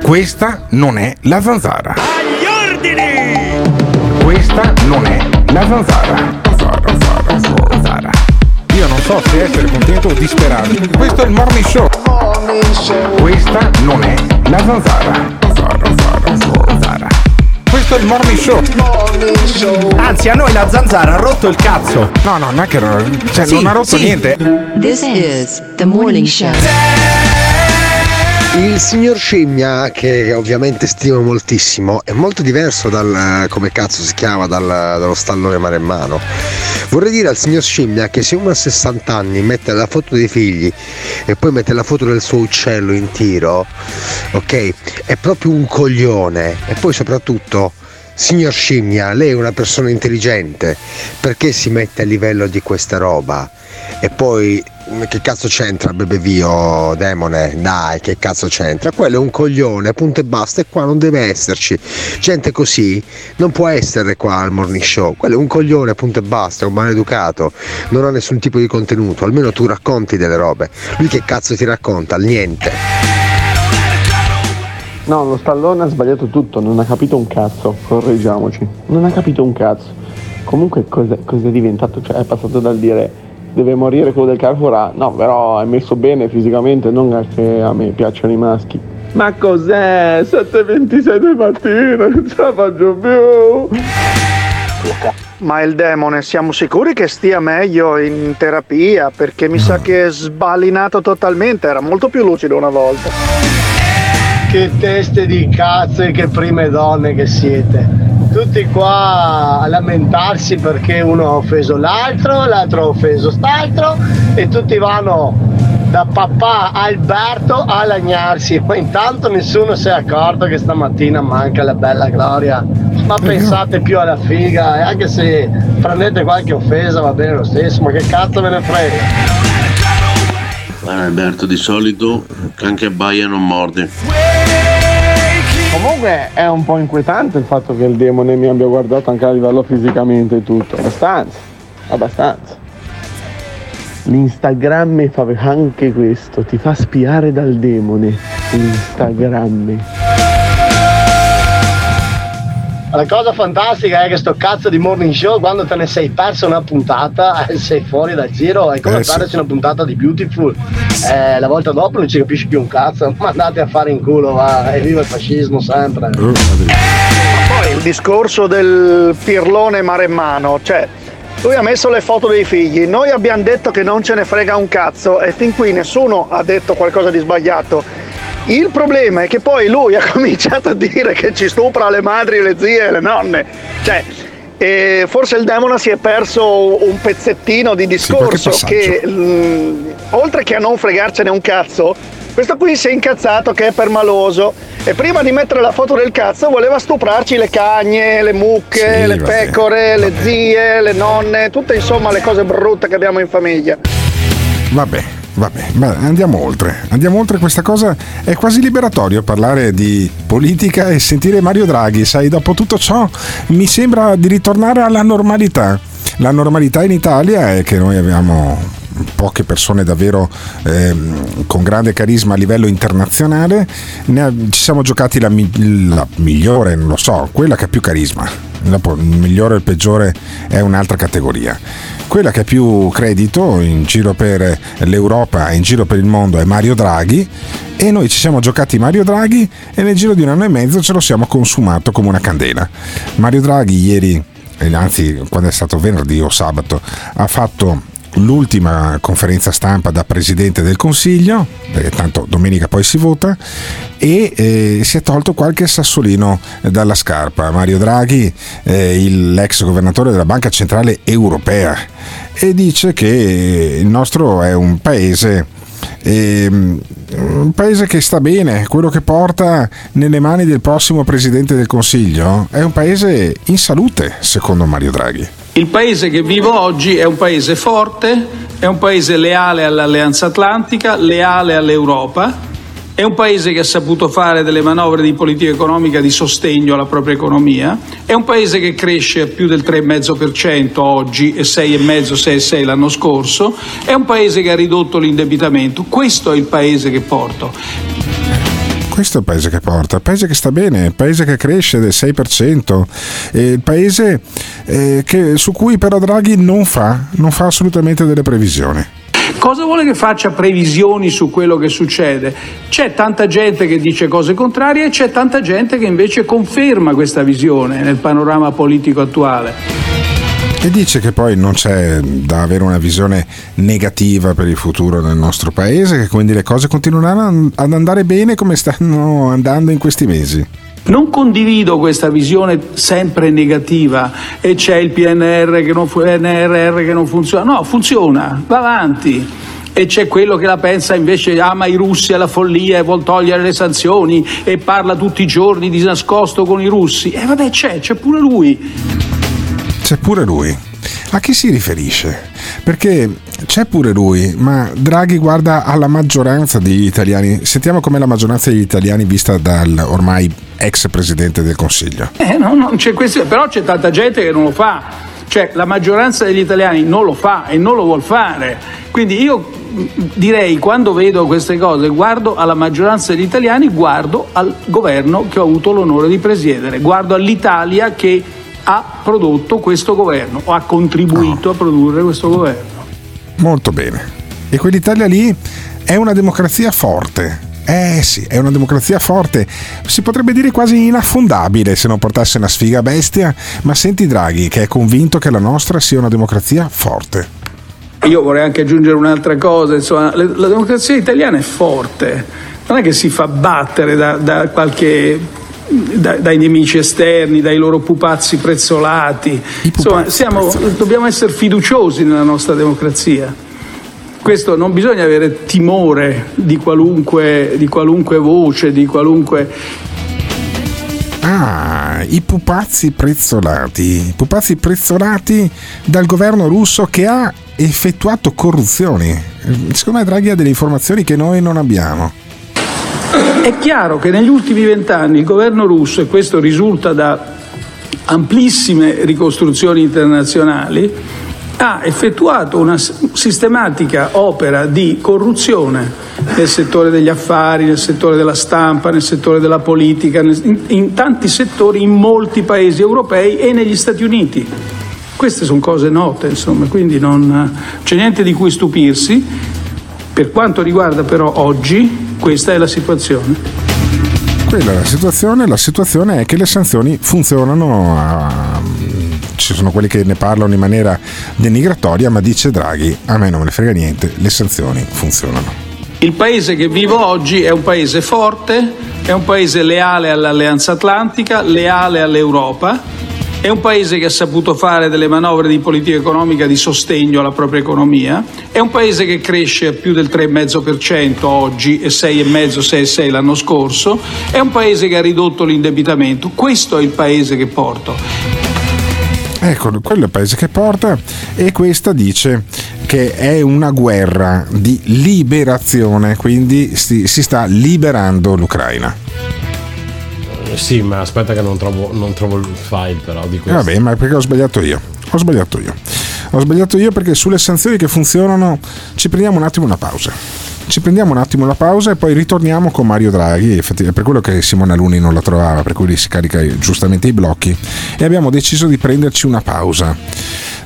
Questa non è la zanzara. Agli ordini! Questa non è la zanzara. Zanzara, zanzara, zanzara. Io non so se essere contento o disperato. Questo è il morning show. Questa non è la zanzara. Zanzara, zanzara, zanzara. Questo è il morning show. Anzi, a noi la zanzara ha rotto il cazzo. No, no, non è che non, cioè, Sì, non ha rotto sì. niente. This is the morning show. Il signor Scimmia, che ovviamente stimo moltissimo, è molto diverso dal come cazzo si chiama dal- dallo stallone maremmano. Vorrei dire al signor Scimmia che se uno a 60 anni mette la foto dei figli e poi mette la foto del suo uccello in tiro, ok? È proprio un coglione. E poi soprattutto, signor Scimmia, lei è una persona intelligente, perché si mette a livello di questa roba? E poi che cazzo c'entra Bebevio demone? Dai, che cazzo c'entra? Quello è un coglione, punto e basta, e qua non deve esserci. Gente così non può essere qua al morning show. Quello è un coglione, punto e basta, è un maleducato, non ha nessun tipo di contenuto, almeno tu racconti delle robe. Lui che cazzo ti racconta? Niente. No, lo stallone ha sbagliato tutto, non ha capito un cazzo, correggiamoci. Non ha capito un cazzo. Comunque cosa, cosa è diventato? Cioè è passato dal dire deve morire quello del Carrefour a no, però è messo bene fisicamente, non che a me piacciono i maschi. Ma cos'è? 7.26 del mattino, non ce la faccio più. Ma il demone, siamo sicuri che stia meglio in terapia? Perché mi sa che è sbalinato totalmente, era molto più lucido una volta. Che teste di cazzo e che prime donne che siete. Tutti qua a lamentarsi perché uno ha offeso l'altro, l'altro ha offeso st'altro e tutti vanno da papà Alberto a lagnarsi, ma intanto nessuno si è accorto che stamattina manca la bella Gloria. Ma pensate più alla figa e anche se prendete qualche offesa va bene lo stesso, ma che cazzo ve ne frega? Guarda Alberto, di solito anche a Baia non morde. Comunque è un po' inquietante il fatto che il demone mi abbia guardato anche a livello fisicamente e tutto. Abbastanza, abbastanza. L'Instagram fa anche questo, ti fa spiare dal demone. L'Instagram. La cosa fantastica è che sto cazzo di morning show, quando te ne sei perso una puntata, [LAUGHS] sei fuori dal giro, è come Eh, sì. perdersi una puntata di Beautiful. Eh, la volta dopo non ci capisci più un cazzo, [LAUGHS] ma andate a fare in culo, va, e viva il fascismo sempre. Poi il discorso del pirlone maremmano, cioè lui ha messo le foto dei figli, noi abbiamo detto che non ce ne frega un cazzo e fin qui nessuno ha detto qualcosa di sbagliato. Il problema è che poi lui [LAUGHS] ha cominciato a dire che ci stupra le madri, le zie e le nonne. Cioè, e forse il demone si è perso un pezzettino di discorso passaggio. che mm, oltre che a non fregarcene un cazzo, questo qui si è incazzato che è permaloso e prima di mettere la foto del cazzo voleva stuprarci le cagne, le mucche, Sì, le vabbè, pecore, le zie, le nonne, tutte insomma le cose brutte che abbiamo in famiglia. Vabbè, vabbè, ma andiamo oltre. Andiamo oltre questa cosa. È quasi liberatorio parlare di politica e sentire Mario Draghi. Sai, dopo tutto ciò mi sembra di ritornare alla normalità. La normalità in Italia è che noi abbiamo poche persone davvero ehm, con grande carisma a livello internazionale, ha- ci siamo giocati la, la migliore, non lo so, quella che ha più carisma. Dopo, il migliore e il peggiore è un'altra categoria. Quella che ha più credito in giro per l'Europa e in giro per il mondo è Mario Draghi e noi ci siamo giocati Mario Draghi e nel giro di un anno e mezzo ce lo siamo consumato come una candela. Mario Draghi ieri, eh, anzi quando è stato venerdì o sabato, ha fatto l'ultima conferenza stampa da Presidente del Consiglio, perché tanto domenica poi si vota, e eh, si è tolto qualche sassolino dalla scarpa. Mario Draghi, eh, l'ex governatore della Banca Centrale Europea, e dice che il nostro è un paese ehm, un paese che sta bene, quello che porta nelle mani del prossimo Presidente del Consiglio è un paese in salute, secondo Mario Draghi. Il paese che vivo oggi è un paese forte, è un paese leale all'Alleanza Atlantica, leale all'Europa, è un paese che ha saputo fare delle manovre di politica economica di sostegno alla propria economia, è un paese che cresce a più del 3,5% oggi e 6,5, 6,6 l'anno scorso, è un paese che ha ridotto l'indebitamento. Questo è il paese che porto. Questo è il paese che porta, il paese che sta bene, il paese che cresce del 6%, e il paese eh, che- su cui però Draghi non fa, non fa assolutamente delle previsioni. Cosa vuole che faccia previsioni su quello che succede? C'è tanta gente che dice cose contrarie e c'è tanta gente che invece conferma questa visione nel panorama politico attuale. E dice che poi non c'è da avere una visione negativa per il futuro del nostro paese, che quindi le cose continueranno ad andare bene come stanno andando in questi mesi. Non condivido questa visione sempre negativa e c'è il PNR che non, PNRR che non funziona. No, funziona, va avanti. E c'è quello che la pensa invece ama i russi alla follia e vuol togliere le sanzioni e parla tutti i giorni di nascosto con i russi. E vabbè c'è, c'è pure lui. C'è pure lui. A chi si riferisce? Perché c'è pure lui, ma Draghi guarda alla maggioranza degli italiani. Sentiamo com'è la maggioranza degli italiani vista dal ormai ex presidente del Consiglio. Eh, no, non c'è questo- però c'è tanta gente che non lo fa, cioè la maggioranza degli italiani non lo fa e non lo vuol fare. Quindi io direi quando vedo queste cose guardo alla maggioranza degli italiani, guardo al governo che ho avuto l'onore di presiedere, guardo all'Italia che ha prodotto questo governo o ha contribuito a produrre questo governo. Molto bene. E quell'Italia lì è una democrazia forte. Eh sì, è una democrazia forte. Si potrebbe dire quasi inaffondabile se non portasse una sfiga bestia, ma senti Draghi che è convinto che la nostra sia una democrazia forte. Io vorrei anche aggiungere un'altra cosa, insomma, la democrazia italiana è forte, non è che si fa battere da, da qualche da- dai nemici esterni, dai loro pupazzi prezzolati. Insomma, siamo- dobbiamo essere fiduciosi nella nostra democrazia. Questo non bisogna avere timore di qualunque, di qualunque voce, di qualunque Ah, i pupazzi prezzolati. I pupazzi prezzolati dal governo russo che ha effettuato corruzioni. Secondo me Draghi ha delle informazioni che noi non abbiamo. È chiaro che negli ultimi vent'anni il governo russo, e questo risulta da amplissime ricostruzioni internazionali, ha effettuato una sistematica opera di corruzione nel settore degli affari, nel settore della stampa, nel settore della politica, in, in tanti settori in molti paesi europei e negli Stati Uniti. Queste sono cose note, insomma, quindi non c'è niente di cui stupirsi. Per quanto riguarda però oggi, questa è la situazione. Quella è la situazione, la situazione è che le sanzioni funzionano, a- ci sono quelli che ne parlano in maniera denigratoria, ma dice Draghi, a me non me ne frega niente, le sanzioni funzionano. Il paese che vivo oggi è un paese forte, è un paese leale all'Alleanza Atlantica, leale all'Europa, è un paese che ha saputo fare delle manovre di politica economica di sostegno alla propria economia, è un paese che cresce a più del 3,5% oggi e 6,5, 6,6 l'anno scorso, è un paese che ha ridotto l'indebitamento. Questo è il paese che porto. Ecco, quello è il paese che porta e questa dice che è una guerra di liberazione, quindi si, si sta liberando l'Ucraina. Sì, ma aspetta che non trovo, non trovo il file però di questo. Vabbè, ma perché ho sbagliato io? Ho sbagliato io. Ho sbagliato io perché sulle sanzioni che funzionano ci prendiamo un attimo una pausa. Ci prendiamo un attimo una pausa e poi ritorniamo con Mario Draghi, è per quello che Simona Luni non la trovava, per cui si carica giustamente i blocchi e abbiamo deciso di prenderci una pausa,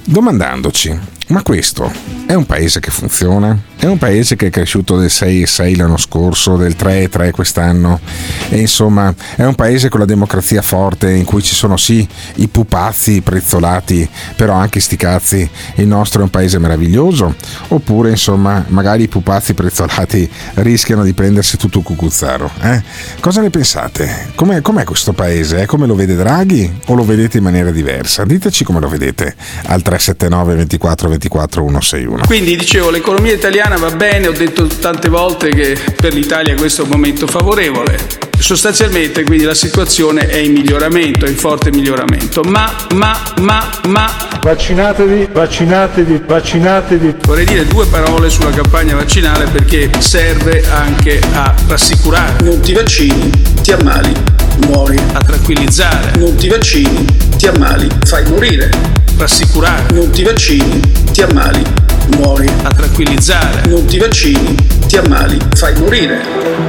domandandoci, ma questo è un paese che funziona? È un paese che è cresciuto del 6,6 l'anno scorso, del 3,3 quest'anno e insomma è un paese con la democrazia forte in cui ci sono sì i pupazzi prezzolati, però anche sti cazzi, il nostro è un paese meraviglioso oppure insomma magari i pupazzi prezzolati rischiano di prendersi tutto il cucuzzaro. Eh? Cosa ne pensate? Com'è, com'è questo paese? È come lo vede Draghi o lo vedete in maniera diversa? Diteci come lo vedete al 379 24 24 161. Quindi dicevo, l'economia italiana va bene, ho detto tante volte che per l'Italia questo è un momento favorevole. Sostanzialmente quindi la situazione è in miglioramento, è in forte miglioramento. Ma, ma, ma, ma... Vaccinatevi, vaccinatevi, vaccinatevi. Vorrei dire due parole sulla campagna vaccinale perché serve anche a rassicurare. Non ti vaccini, ti ammali, muori. A tranquillizzare. Non ti vaccini, ti ammali, fai morire. Rassicurare. Non ti vaccini, ti ammali, muori. A tranquillizzare. Non ti vaccini, ti ammali, fai morire.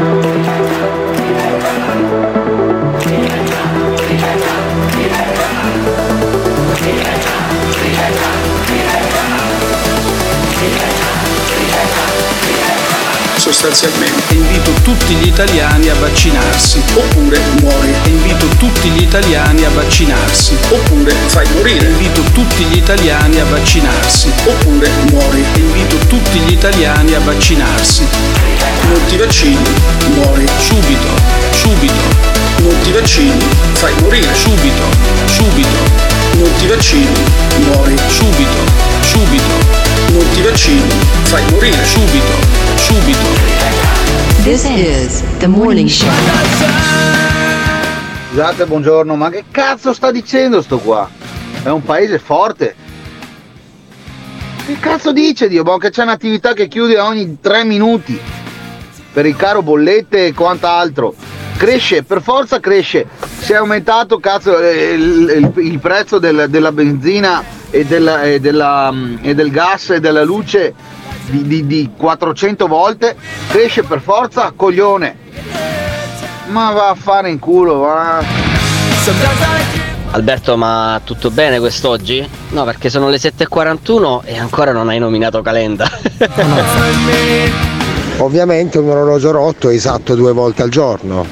Sostanzialmente invito tutti gli italiani a vaccinarsi oppure muori. Invito tutti gli italiani a vaccinarsi oppure fai morire. Invito tutti gli italiani a vaccinarsi oppure muori. Invito tutti gli italiani a vaccinarsi. Non ti vaccini, muori subito, subito. Non ti vaccini, fai morire subito, subito. Non ti vaccini, muori subito, subito. Non ti vaccini, fai morire subito, subito. This is the morning show. Scusate, buongiorno, ma che cazzo sta dicendo sto qua? È un paese forte. Che cazzo dice Dio? Boh, che c'è un'attività che chiude ogni tre minuti. Per il caro bollette e quant'altro. Cresce, per forza cresce. Si è aumentato cazzo eh, il, il- il prezzo del- della benzina e, della- e della, mm, e del gas e della luce di, di- di 400 volte. Cresce per forza, coglione. Ma va a fare in culo, va. Alberto, ma tutto bene quest'oggi? No, perché sono le 7.41 e ancora non hai nominato Calenda. [LAUGHS] Ovviamente un orologio rotto è esatto due volte al giorno.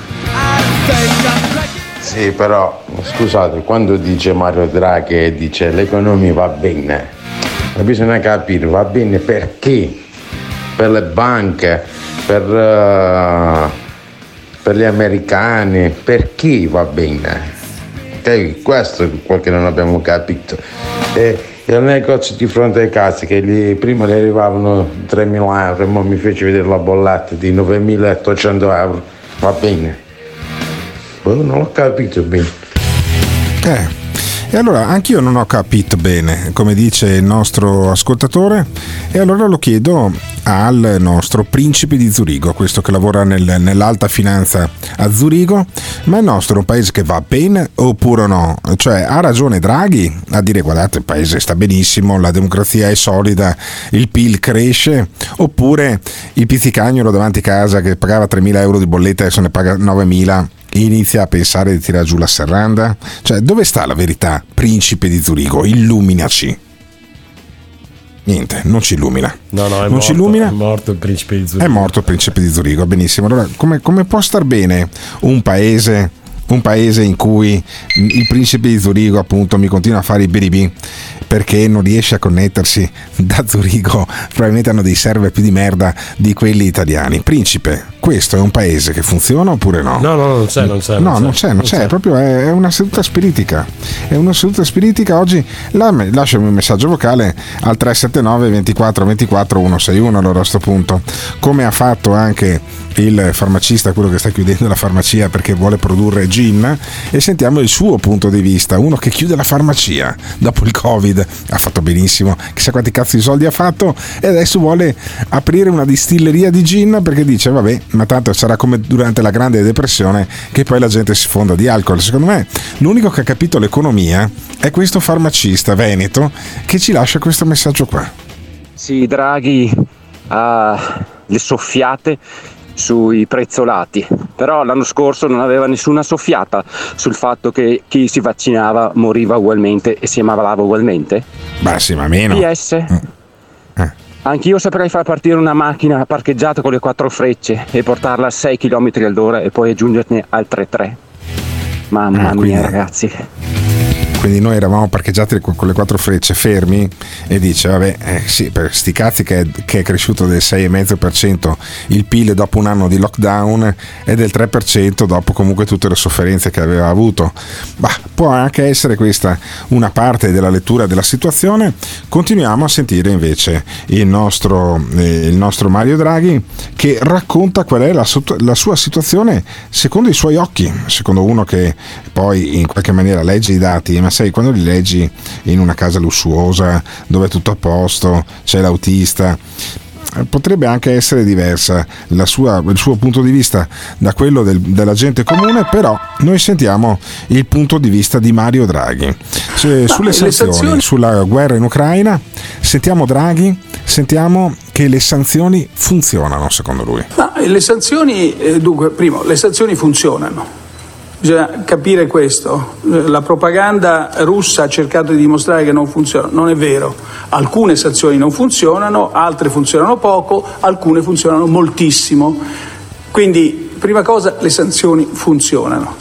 Sì, però scusate, quando dice Mario Draghi dice l'economia va bene, ma bisogna capire va bene per chi? Per le banche, per, eh, per gli americani, per chi va bene? Ok, questo è quello che non abbiamo capito. E il negozio di fronte ai case che gli- prima gli arrivavano 3.000 euro e ora mi fece vedere la bolletta di 9.800 euro, va bene. Boh, non l'ho capito bene. Eh. E allora anch'io non ho capito bene, come dice il nostro ascoltatore, e allora lo chiedo al nostro principe di Zurigo, questo che lavora nel- nell'alta finanza a Zurigo, ma il nostro è un paese che va bene oppure no? Cioè ha ragione Draghi a dire guardate il paese sta benissimo, la democrazia è solida, il PIL cresce, oppure il pizzicagnolo davanti casa che pagava 3.000 euro di bolletta e adesso ne paga 9.000 inizia a pensare di tirare giù la serranda? Cioè, dove sta la verità, principe di Zurigo? Illuminaci. Niente, non ci illumina. No, no, è non morto, illumina. è morto il principe di Zurigo. È morto il principe di Zurigo, benissimo. Allora, come, come può star bene un paese, un paese in cui il principe di Zurigo, appunto, mi continua a fare i biribì perché non riesce a connettersi da Zurigo? Probabilmente hanno dei server più di merda di quelli italiani. Principe, questo è un paese che funziona oppure no? No, no, non c'è, non c'è. No, non c'è, non c'è, proprio è è una seduta spiritica. È una seduta spiritica oggi. La- lasciami un messaggio vocale al 379 24 24 161 allora a questo punto. Come ha fatto anche il farmacista, quello che sta chiudendo la farmacia perché vuole produrre gin e sentiamo il suo punto di vista, uno che chiude la farmacia dopo il Covid, ha fatto benissimo, chissà quanti cazzo di soldi ha fatto e adesso vuole aprire una distilleria di gin perché dice vabbè ma tanto sarà come durante la Grande Depressione che poi la gente si fonda di alcol. Secondo me l'unico che ha capito l'economia è questo farmacista veneto che ci lascia questo messaggio qua. Sì, Draghi ha le soffiate sui prezzolati, però l'anno scorso non aveva nessuna soffiata sul fatto che chi si vaccinava moriva ugualmente e si ammalava ugualmente. Beh sì, ma meno. PS? Anch'io saprei far partire una macchina parcheggiata con le quattro frecce e portarla a 6 km all'ora e poi aggiungerne altre 3. Mamma Ah, mia quindi- ragazzi. Quindi noi eravamo parcheggiati con le quattro frecce fermi e dice, vabbè, eh, sì, per sti cazzi che è, che è cresciuto del 6,5% il PIL dopo un anno di lockdown e del 3% dopo comunque tutte le sofferenze che aveva avuto. Bah, può anche essere questa una parte della lettura della situazione. Continuiamo a sentire invece il nostro, eh, il nostro Mario Draghi che racconta qual è la, la sua situazione secondo i suoi occhi, secondo uno che poi in qualche maniera legge i dati, ma sai, quando li leggi in una casa lussuosa dove è tutto a posto, c'è l'autista, potrebbe anche essere diversa la sua- il suo punto di vista da quello del- della gente comune, però noi sentiamo il punto di vista di Mario Draghi. Se- sulle le sanzioni, sanzioni- sulla guerra in Ucraina, sentiamo Draghi, sentiamo che le sanzioni funzionano secondo lui. Ma le sanzioni, eh, dunque, primo, le sanzioni funzionano. Bisogna capire questo. La propaganda russa ha cercato di dimostrare che non funziona. Non è vero. Alcune sanzioni non funzionano, altre funzionano poco, alcune funzionano moltissimo. Quindi, prima cosa, le sanzioni funzionano.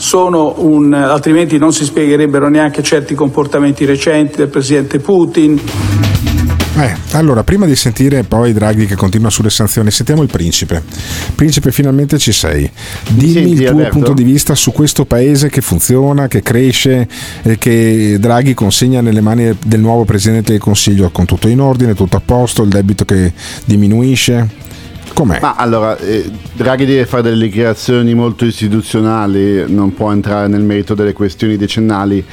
Un, altrimenti non si spiegherebbero neanche certi comportamenti recenti del presidente Putin. Eh, allora, prima di sentire poi Draghi che continua sulle sanzioni, sentiamo il principe. Principe, finalmente ci sei. Dimmi senti, il tuo Alberto? punto di vista su questo paese che funziona, che cresce, e che Draghi consegna nelle mani del nuovo presidente del Consiglio con tutto in ordine, tutto a posto, il debito che diminuisce. Com'è? Ma allora, eh, Draghi deve fare delle dichiarazioni molto istituzionali, non può entrare nel merito delle questioni decennali.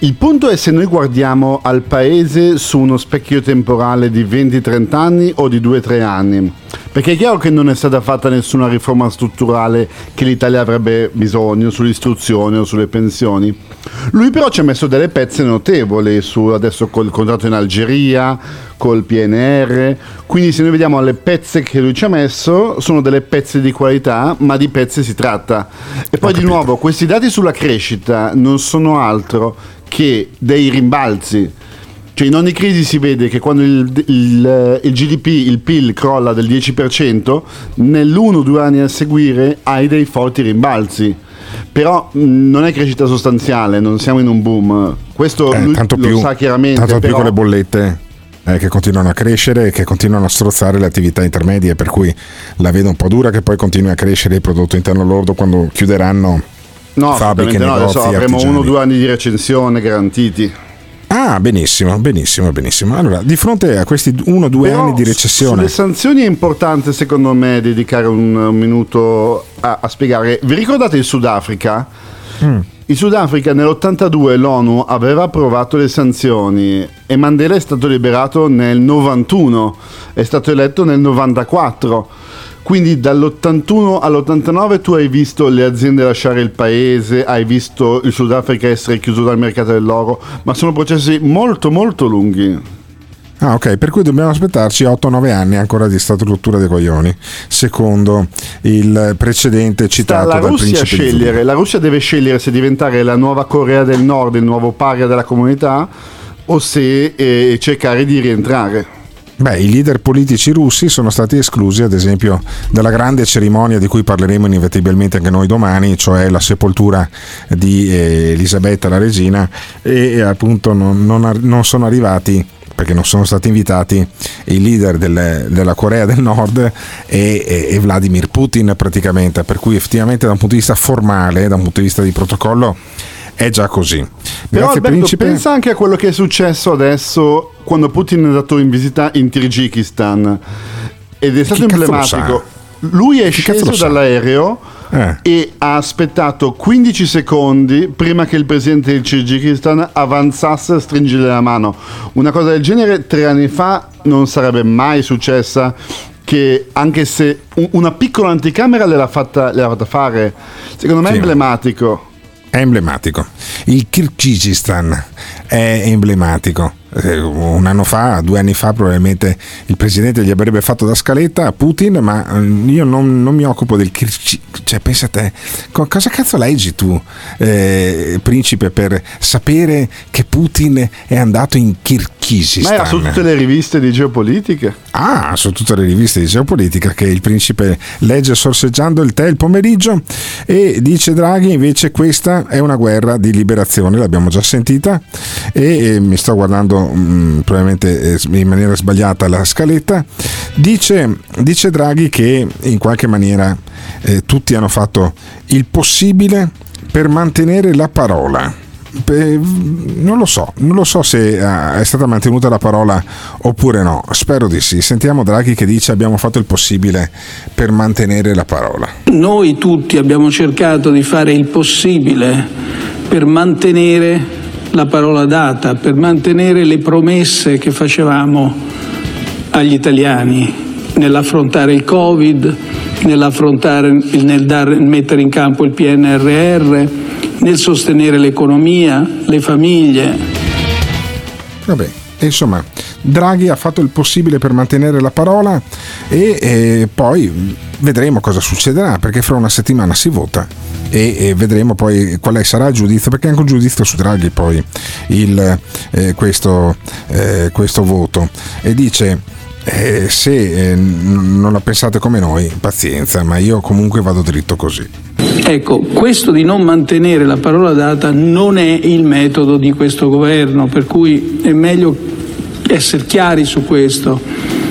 Il punto è se noi guardiamo al paese su uno specchio temporale di 20-30 anni o di 2-3 anni. Perché è chiaro che non è stata fatta nessuna riforma strutturale che l'Italia avrebbe bisogno sull'istruzione o sulle pensioni. Lui però ci ha messo delle pezze notevoli su adesso col contratto in Algeria, col PNR. Quindi se noi vediamo le pezze che lui ci ha messo, sono delle pezze di qualità, ma di pezze si tratta. E poi di nuovo, questi dati sulla crescita non sono altro che dei rimbalzi. Cioè in ogni crisi si vede che quando il, il- il GDP, il PIL crolla del 10%, nell'uno o due anni a seguire hai dei forti rimbalzi. Però mh, non è crescita sostanziale, non siamo in un boom. Questo Eh, lui tanto lo più, sa chiaramente. tanto più però- con le bollette eh, che continuano a crescere e che continuano a strozzare le attività intermedie, per cui la vedo un po' dura che poi continui a crescere il prodotto interno lordo quando chiuderanno No, fabbriche, no, adesso negozi, avremo artigiani. uno o due anni di recensione garantiti. Ah, benissimo, benissimo, benissimo. Allora, di fronte a questi uno o due Però anni di recessione, Sulle sanzioni è importante secondo me dedicare un, un minuto a, a spiegare. Vi ricordate il Sudafrica? Mm. In Sudafrica nell'82 l'ONU aveva approvato le sanzioni e Mandela è stato liberato nel 91, è stato eletto nel 94. Quindi dall'81 all'89 tu hai visto le aziende lasciare il paese, hai visto il Sudafrica essere chiuso dal mercato dell'oro, ma sono processi molto molto lunghi. Ah, ok, per cui dobbiamo aspettarci 8-9 anni ancora di struttura dei coglioni, secondo il precedente Sta citato alla dal Russia di scegliere, la Russia deve scegliere se diventare la nuova Corea del Nord, il nuovo paria della comunità, o se eh, cercare di rientrare. Beh, i leader politici russi sono stati esclusi, ad esempio, dalla grande cerimonia di cui parleremo inevitabilmente anche noi domani, cioè la sepoltura di eh, Elisabetta, la regina, e, appunto non, non non sono arrivati perché non sono stati invitati i leader del- della Corea del Nord e, e- e Vladimir Putin praticamente, per cui effettivamente da un punto di vista formale, da un punto di vista di protocollo, è già così. Però Grazie Alberto, Principe. pensa anche a quello che è successo adesso quando Putin è andato in visita in Kirghizistan ed è stato emblematico. Lui è Chi sceso dall'aereo Eh. e ha aspettato 15 secondi prima che il presidente del Kirghizistan avanzasse a stringergli la mano. Una cosa del genere tre anni fa non sarebbe mai successa che anche se un- una piccola anticamera l'ha fatta, fatta fare, secondo me è Sì. emblematico. È emblematico. Il Kirghizistan è emblematico. Eh, Un anno fa, due anni fa, probabilmente il presidente gli avrebbe fatto da scaletta a Putin, ma eh, io non, non mi occupo del Kirghizistan. Cioè, pensa te, co- cosa cazzo leggi tu, eh, principe, per sapere che Putin è andato in Ma Kirghizistan? era su tutte le riviste di geopolitica. Ah, su tutte le riviste di geopolitica che il principe legge sorseggiando il tè il pomeriggio e dice Draghi invece questa è una guerra di liberazione, l'abbiamo già sentita e, e mi sto guardando mm, probabilmente eh, in maniera sbagliata la scaletta, dice, dice Draghi che in qualche maniera eh, tutti hanno fatto il possibile per mantenere la parola. Beh, non lo so, non lo so se ah, è stata mantenuta la parola oppure no. Spero di sì. Sentiamo Draghi che dice abbiamo fatto il possibile per mantenere la parola. Noi tutti abbiamo cercato di fare il possibile per mantenere la parola data, per mantenere le promesse che facevamo agli italiani nell'affrontare il Covid, nel dar- mettere in campo il PNRR, nel sostenere l'economia, le famiglie. Vabbè, insomma, Draghi ha fatto il possibile per mantenere la parola e eh, poi vedremo cosa succederà perché fra una settimana si vota e, e vedremo poi quale sarà il giudizio perché anche un giudizio su Draghi poi il, eh, questo, eh, questo voto e dice eh, se eh, non la pensate come noi pazienza ma io comunque vado dritto così Ecco, questo di non mantenere la parola data non è il metodo di questo governo, per cui è meglio essere chiari su questo.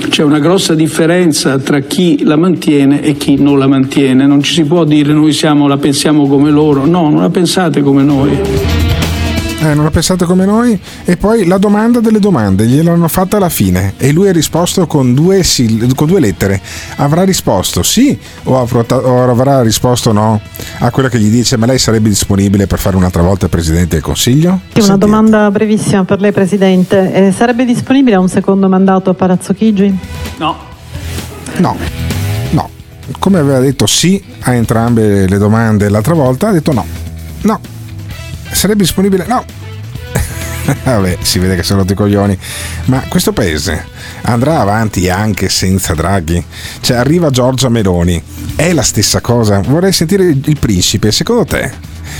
C'è una grossa differenza tra chi la mantiene e chi non la mantiene. Non ci si può dire noi siamo, la pensiamo come loro. No, non la pensate come noi. Eh, non la pensate come noi? E poi la domanda delle domande, gliel'hanno fatta alla fine e lui ha risposto con due, sil- con due lettere. Avrà risposto sì o, avrà- o avrà risposto no a quello che gli dice ma lei sarebbe disponibile per fare un'altra volta Presidente del Consiglio? Sì, una domanda brevissima per lei Presidente. Eh, sarebbe disponibile un secondo mandato a Palazzo Chigi? No. No, no. Come aveva detto sì a entrambe le domande l'altra volta, ha detto no. No. Sarebbe disponibile? No. [LAUGHS] Vabbè, si vede che sono rotti i coglioni. Ma questo paese andrà avanti anche senza Draghi? Cioè, arriva Giorgia Meloni. È la stessa cosa? Vorrei sentire il principe. Secondo te?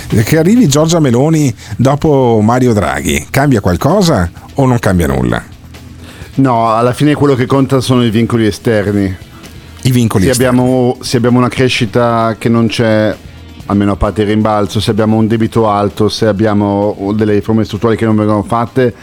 Che arrivi Giorgia Meloni dopo Mario Draghi, cambia qualcosa o non cambia nulla? No, alla fine quello che conta sono i vincoli esterni. I vincoli se esterni. Abbiamo, se abbiamo una crescita che non c'è, almeno a parte il rimbalzo, se abbiamo un debito alto, se abbiamo delle riforme strutturali che non vengono fatte,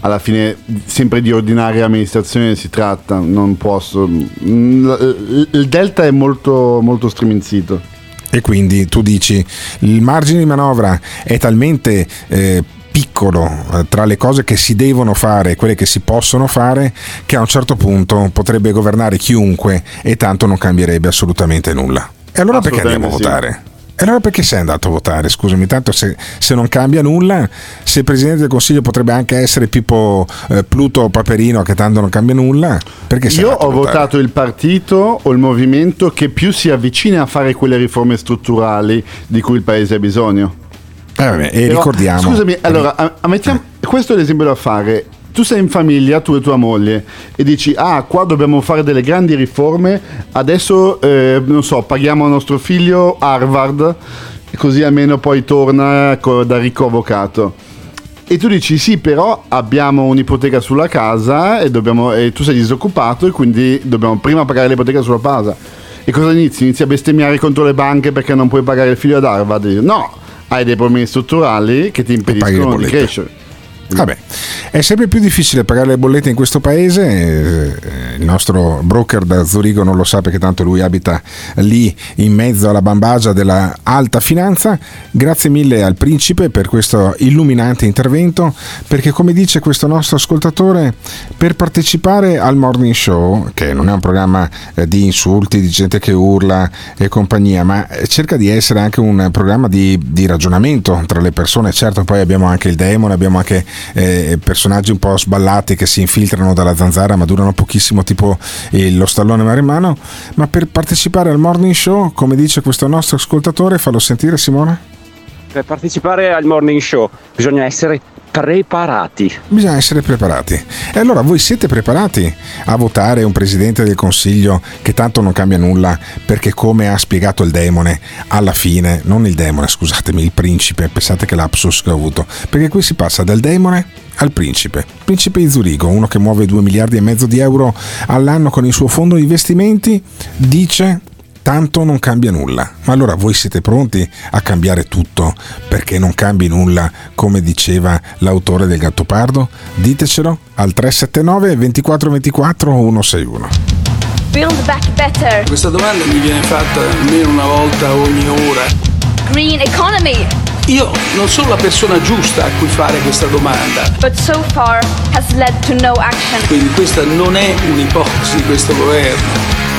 alla fine sempre di ordinaria amministrazione si tratta. Non posso. Il delta è molto, molto striminzito. E quindi tu dici il margine di manovra è talmente eh, piccolo eh, tra le cose che si devono fare e quelle che si possono fare che a un certo punto potrebbe governare chiunque e tanto non cambierebbe assolutamente nulla. E allora perché andiamo a sì. E allora perché sei andato a votare? Scusami, tanto se, se non cambia nulla, se il Presidente del Consiglio potrebbe anche essere Pippo eh, Pluto Paperino che tanto non cambia nulla, perché sei Io ho votato il partito o il movimento che più si avvicina a fare quelle riforme strutturali di cui il paese ha bisogno. Eh, vabbè, e Però, ricordiamo... Scusami, allora, ammettiamo, questo è l'esempio da fare. Tu sei in famiglia, tu e tua moglie, e dici, ah, qua dobbiamo fare delle grandi riforme, adesso, eh, non so, paghiamo al nostro figlio Harvard, così almeno poi torna da ricco avvocato. E tu dici, sì, però abbiamo un'ipoteca sulla casa e, dobbiamo- e tu sei disoccupato e quindi dobbiamo prima pagare l'ipoteca sulla casa. E cosa inizi? Inizi a bestemmiare contro le banche perché non puoi pagare il figlio ad Harvard? No, hai dei problemi strutturali che ti impediscono di crescere. Vabbè, è sempre più difficile pagare le bollette in questo paese. eh, Il nostro broker da Zurigo non lo sa perché tanto lui abita lì in mezzo alla bambagia della alta finanza. Grazie mille al principe per questo illuminante intervento. Perché, come dice questo nostro ascoltatore, per partecipare al morning show, che non è un programma eh, di insulti, di gente che urla e compagnia, ma eh, cerca di essere anche un programma di, di ragionamento tra le persone. Certo, poi abbiamo anche il demone, abbiamo anche eh, personaggi un po' sballati che si infiltrano dalla zanzara ma durano pochissimo tipo il- lo stallone maremmano, ma per partecipare al morning show, come dice questo nostro ascoltatore, fallo sentire Simone. Per partecipare al morning show bisogna essere preparati. Bisogna essere preparati. E allora voi siete preparati a votare un presidente del consiglio che tanto non cambia nulla perché come ha spiegato il demone alla fine, non il demone, scusatemi, il principe, pensate che lapsus che ho avuto, perché qui si passa dal demone al principe. Principe di Zurigo, uno che muove 2 miliardi e mezzo di euro all'anno con il suo fondo di investimenti, dice tanto non cambia nulla. Ma allora voi siete pronti a cambiare tutto perché non cambi nulla, come diceva l'autore del Gattopardo? Ditecelo al 379 2424 161. Build back better. Questa domanda mi viene fatta almeno una volta ogni ora. Green economy. Io non sono la persona giusta a cui fare questa domanda, But so far has led to no action. quindi questa non è un'ipotesi di questo governo.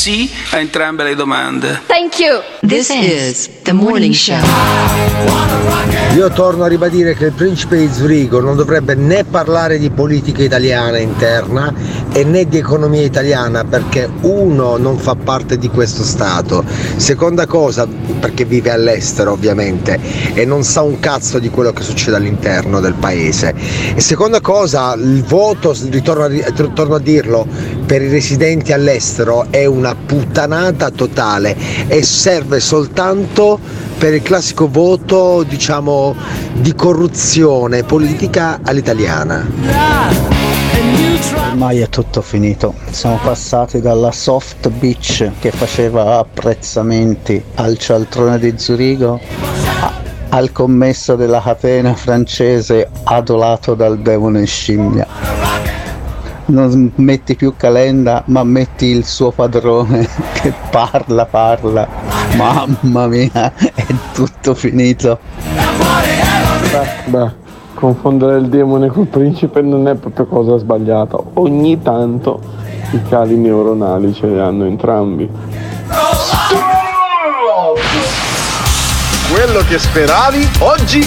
Sì a entrambe le domande. Thank you. This is the morning show. Io torno a ribadire che il principe di Zurigo non dovrebbe né parlare di politica italiana interna e né di economia italiana perché uno non fa parte di questo Stato, seconda cosa perché vive all'estero ovviamente e non sa un cazzo di quello che succede all'interno del paese e seconda cosa il voto, ritorno a, ri- torno a dirlo, per i residenti all'estero è una puttanata totale e serve soltanto per il classico voto diciamo di corruzione politica all'italiana. Ormai è tutto finito. Siamo passati dalla soft beach che faceva apprezzamenti al cialtrone di Zurigo a- al commesso della catena francese adolato dal demone scimmia. Non metti più Calenda, ma metti il suo padrone [LAUGHS] che parla, parla. Mamma mia, è tutto finito. Beh, beh, confondere il demone col principe non è proprio cosa sbagliata. Ogni tanto i cali neuronali ce li hanno entrambi. Quello che speravi oggi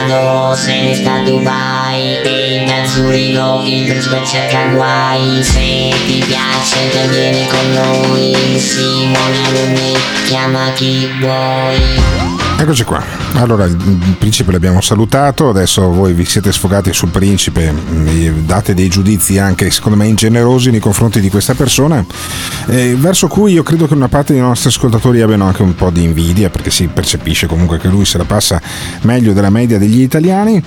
Alberto Gottardo se ne sta Dubai Zurigo il principe cerca guai. Se ti piace te vieni con noi. Simone Alunni chiama chi vuoi Eccoci qua. Allora, il principe l'abbiamo salutato, adesso voi vi siete sfogati sul principe, mm, date dei giudizi anche secondo me ingenerosi nei confronti di questa persona, eh, verso cui io credo che una parte dei nostri ascoltatori abbiano anche un po' di invidia, perché si percepisce comunque che lui se la passa meglio della media degli italiani.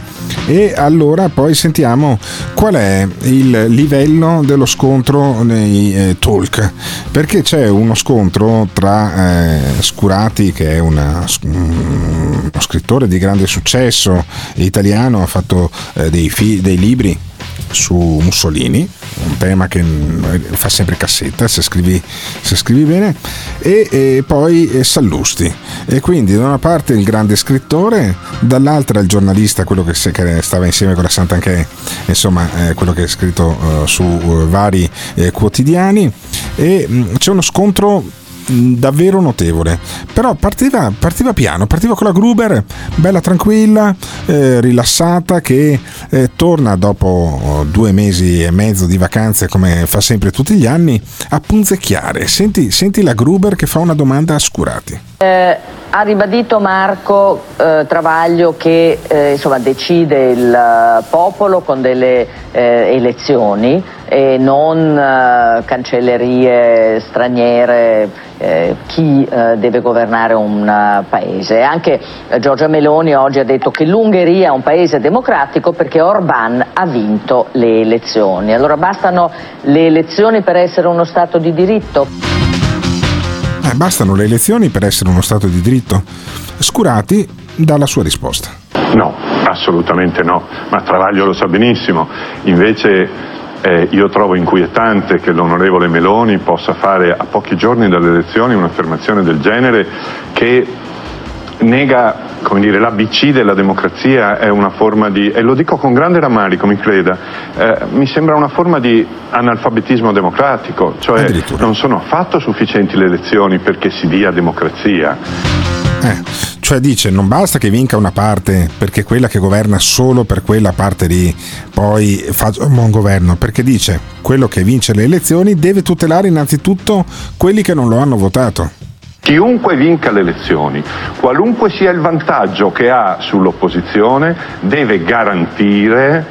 E allora poi sentiamo qual è il livello dello scontro nei eh, talk, perché c'è uno scontro tra eh, Scurati, che è una, uno scrittore di grande successo italiano, ha fatto eh, dei, fi- dei libri su Mussolini, un tema che mm, fa sempre cassetta se scrivi, se scrivi bene, e, e poi eh, Sallusti. E quindi da una parte il grande scrittore, dall'altra il giornalista, quello che, che stava insieme con la Sant'Anché, insomma eh, quello che ha scritto eh, su eh, vari eh, quotidiani, e mm, c'è uno scontro mh, davvero notevole. Però partiva, partiva piano partiva con la Gruber bella tranquilla eh, rilassata che eh, torna dopo due mesi e mezzo di vacanze come fa sempre tutti gli anni a punzecchiare. Senti, senti la Gruber che fa una domanda a Scurati. Eh, ha ribadito Marco eh, Travaglio che eh, insomma, decide il eh, popolo con delle eh, elezioni e non eh, cancellerie straniere, eh, chi deve governare un paese. Anche Giorgia Meloni oggi ha detto che l'Ungheria è un paese democratico perché Orban ha vinto le elezioni. Allora bastano le elezioni per essere uno Stato di diritto? Eh, bastano le elezioni per essere uno Stato di diritto Scurati dà la sua risposta No, assolutamente no, ma Travaglio lo sa benissimo. Invece eh, io trovo inquietante che l'onorevole Meloni possa fare a pochi giorni dalle elezioni un'affermazione del genere che nega come dire, l'ABC della democrazia è una forma di, e lo dico con grande rammarico, mi creda, eh, mi sembra una forma di analfabetismo democratico, cioè non sono affatto sufficienti le elezioni perché si dia democrazia. Eh, cioè dice non basta che vinca una parte perché quella che governa solo per quella parte lì poi fa un buon governo, perché dice quello che vince le elezioni deve tutelare innanzitutto quelli che non lo hanno votato. Chiunque vinca le elezioni, qualunque sia il vantaggio che ha sull'opposizione, deve garantire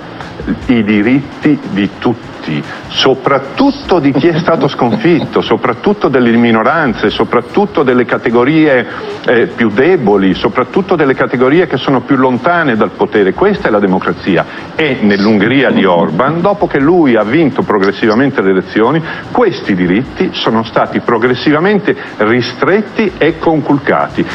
i diritti di tutti, soprattutto di chi è stato sconfitto, soprattutto delle minoranze, soprattutto delle categorie eh, più deboli, soprattutto delle categorie che sono più lontane dal potere. Questa è la democrazia e nell'Ungheria di Orban, dopo che lui ha vinto progressivamente le elezioni, questi diritti sono stati progressivamente ristretti e conculcati.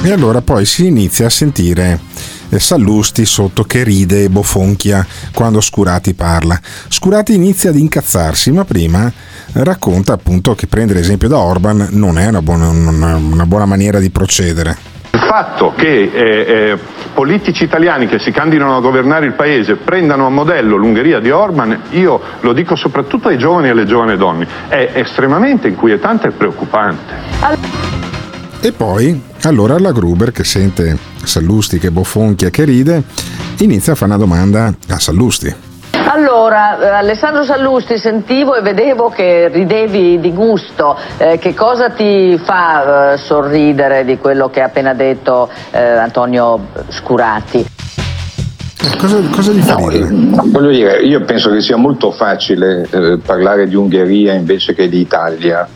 E allora poi si inizia a sentire Sallusti sotto che ride e bofonchia quando Scurati parla. Scurati inizia ad incazzarsi, ma prima racconta appunto che prendere esempio da Orban non è una buona, una- una buona maniera di procedere. Il fatto che eh, eh, politici italiani che si candidano a governare il paese prendano a modello l'Ungheria di Orban, io lo dico soprattutto ai giovani e alle giovani donne, è estremamente inquietante e preoccupante. E poi, allora la Gruber, che sente Sallusti che bofonchia, che ride, inizia a fare una domanda a Sallusti. Allora, eh, Alessandro Sallusti, sentivo e vedevo che ridevi di gusto. Eh, che cosa ti fa eh, sorridere di quello che ha appena detto eh, Antonio Scurati? Cosa, cosa gli fa ridere? Voglio dire, io penso che sia molto facile eh, parlare di Ungheria invece che di Italia.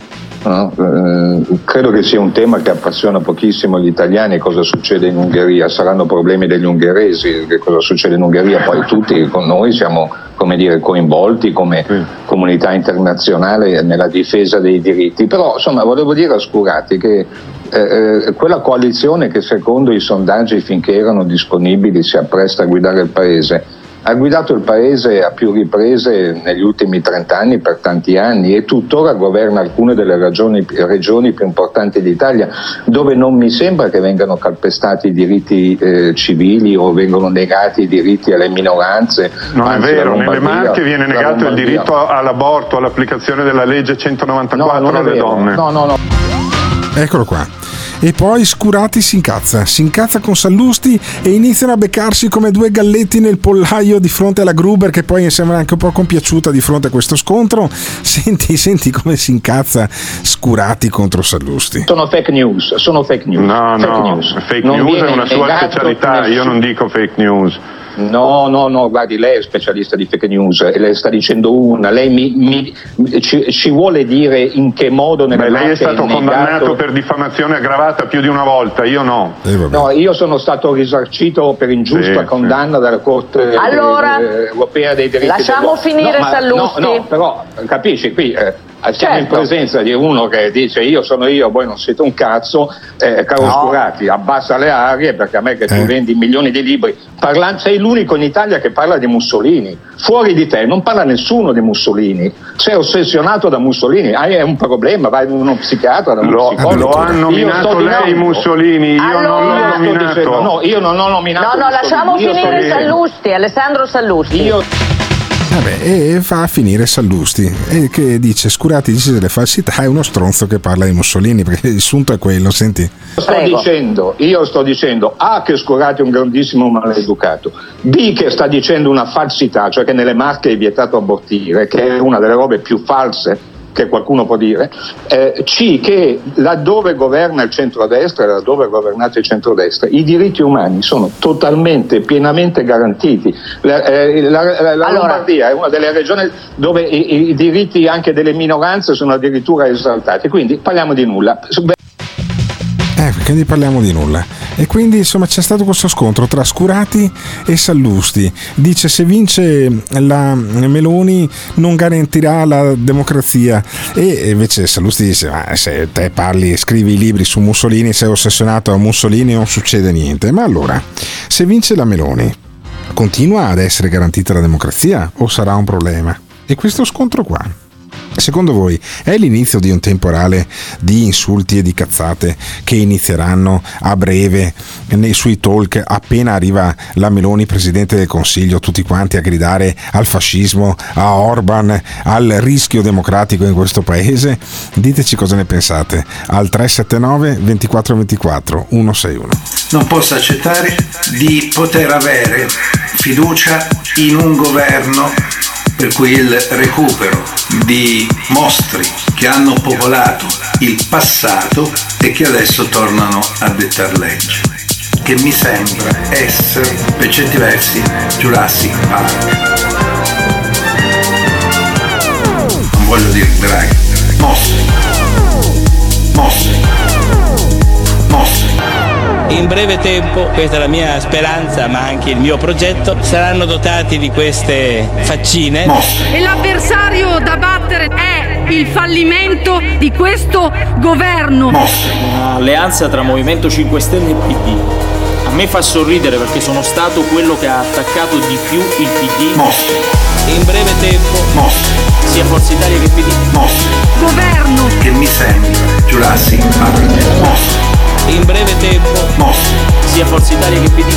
No? Eh, credo che sia un tema che appassiona pochissimo gli italiani cosa succede in Ungheria, saranno problemi degli ungheresi, che cosa succede in Ungheria, poi tutti con noi siamo come dire, coinvolti come comunità internazionale nella difesa dei diritti, però insomma volevo dire a Scurati che eh, eh, quella coalizione che secondo i sondaggi finché erano disponibili si appresta a guidare il paese, ha guidato il paese a più riprese negli ultimi 30 anni, per tanti anni, e tuttora governa alcune delle ragioni- regioni più importanti d'Italia, dove non mi sembra che vengano calpestati i diritti eh, civili o vengono negati i diritti alle minoranze. Non è Anzi, vero, nelle Marche viene negato il diritto all'aborto, all'applicazione della legge 194 non è alle vero. donne. No, no, no. Eccolo qua. E poi Scurati si incazza, si incazza con Sallusti e iniziano a beccarsi come due galletti nel pollaio di fronte alla Gruber che poi mi sembra anche un po' compiaciuta di fronte a questo scontro. [LAUGHS] Senti, senti come si incazza Scurati contro Sallusti. Sono fake news, sono fake news. No, Fake no, news. fake Non news è una sua specialità, io non dico fake news. No, no, no, guardi, lei è specialista di fake news e lei sta dicendo una, lei mi, mi- ci, ci vuole dire in che modo nelle Beh, lei è stato negato- condannato per diffamazione aggravata più di una volta, io no. No, io sono stato risarcito per ingiusta Sì, condanna dalla Corte Allora, eh, europea dei diritti lasciamo dell'uomo. finire no, ma- Sallusti. No, no, però capisci qui eh, Siamo in Certo. presenza di uno che dice io sono io, voi non siete un cazzo, eh, caro No. Scurati, abbassa le arie perché a me che tu Eh. vendi milioni di libri, parla- sei l'unico in Italia che parla di Mussolini, fuori di te non parla nessuno di Mussolini, sei ossessionato da Mussolini, hai un problema, vai da uno psichiatra, da uno Lo, psicologo. lo ha Io nominato lei. Mussolini, io non Io l'ho nominato. dicendo, no, io non ho nominato No, no, lasciamo Mussolini, io sto finire Sallusti, Alessandro Sallusti. Vabbè, e fa a finire Sallusti e che dice Scurati dice delle falsità è uno stronzo che parla di Mussolini perché il sunto è quello senti. Sto dicendo, io sto dicendo A che Scurati è un grandissimo maleducato, B che sta dicendo una falsità, cioè che nelle Marche è vietato abortire, che è una delle robe più false che qualcuno può dire, eh, C che laddove governa il centrodestra e laddove governate il centrodestra i diritti umani sono totalmente, pienamente garantiti. La, eh, la- la- la Allora- Lombardia è una delle regioni dove i, i diritti anche delle minoranze sono addirittura esaltati, quindi parliamo di nulla. Eh quindi parliamo di nulla. E quindi insomma c'è stato questo scontro tra Scurati e Sallusti. Dice se vince la Meloni non garantirà la democrazia. E invece Sallusti dice ma se te parli scrivi i libri su Mussolini sei ossessionato a Mussolini non succede niente. Ma allora se vince la Meloni continua ad essere garantita la democrazia o sarà un problema? E questo scontro qua, secondo voi, è l'inizio di un temporale di insulti e di cazzate che inizieranno a breve nei suoi talk appena arriva la Meloni Presidente del Consiglio, tutti quanti a gridare al fascismo, a Orban, al rischio democratico in questo paese? Diteci cosa ne pensate al 379 2424 161. non posso accettare di poter avere fiducia in un governo per cui il recupero di mostri che hanno popolato il passato e che adesso tornano a dettar legge, che mi sembra essere per certi versi Jurassic Park. Non voglio dire Draghi, mostri, mostri. In breve tempo, questa è la mia speranza, ma anche il mio progetto, saranno dotati di queste faccine. E l'avversario da battere è il fallimento di questo governo. Un'alleanza tra Movimento 5 Stelle e PD. A me fa sorridere perché sono stato quello che ha attaccato di più il PD. In breve tempo, sia Forza Italia che PD. Governo che mi sembra Jurassic Park. Mostri, in breve tempo, sia Forza Italia che PD.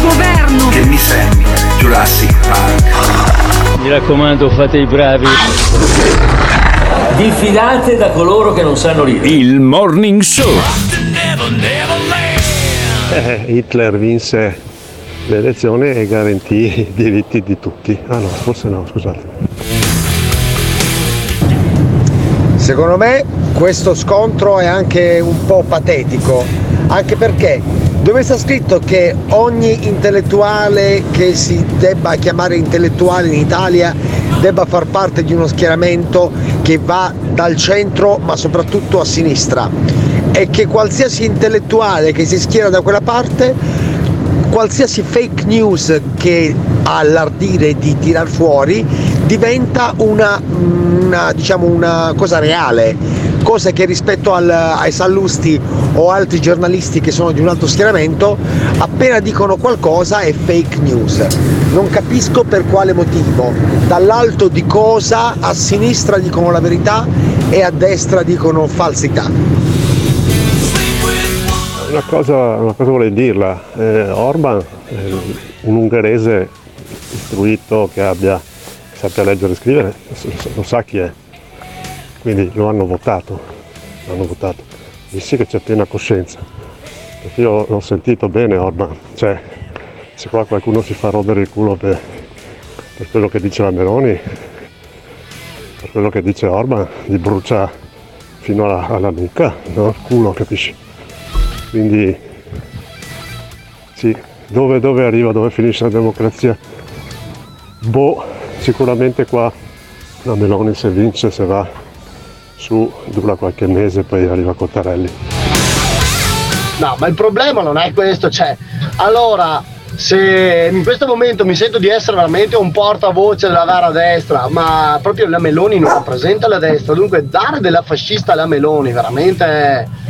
Governo che mi sembra Jurassic Park. Mi raccomando, fate i bravi. Diffidate da coloro che non sanno ridere. Il Morning Show. Eh, Hitler vinse le elezioni e garantì i diritti di tutti. Ah no, forse no, scusate. Secondo me questo scontro è anche un po' patetico, anche perché dove sta scritto che ogni intellettuale che si debba chiamare intellettuale in Italia debba far parte di uno schieramento che va dal centro ma soprattutto a sinistra e che qualsiasi intellettuale che si schiera da quella parte qualsiasi fake news che ha l'ardire di tirar fuori diventa una, una, diciamo una cosa reale, cosa che rispetto al- ai Sallusti o altri giornalisti che sono di un altro schieramento, appena dicono qualcosa è fake news. Non capisco per quale motivo. Dall'alto di cosa a sinistra dicono la verità e a destra dicono falsità. Una cosa, una cosa vorrei dirla, eh, Orban è un ungherese istruito che abbia, sappia leggere e scrivere, lo sa chi è, quindi lo hanno votato, l'hanno votato. Sì che c'è piena coscienza, perché io l'ho sentito bene Orban, cioè se qua qualcuno si fa rompere il culo per, per quello che dice la Meloni, per quello che dice Orban, gli brucia fino alla, alla nuca, no? Il culo, capisci? Quindi sì, dove, dove arriva, dove finisce la democrazia? Boh, sicuramente qua la Meloni se vince, se va su, dura qualche mese, poi arriva Cottarelli. No, ma il problema non è questo, cioè, allora se in questo momento mi sento di essere veramente un portavoce della vera destra, ma proprio la Meloni non rappresenta la destra, dunque dare della fascista alla Meloni veramente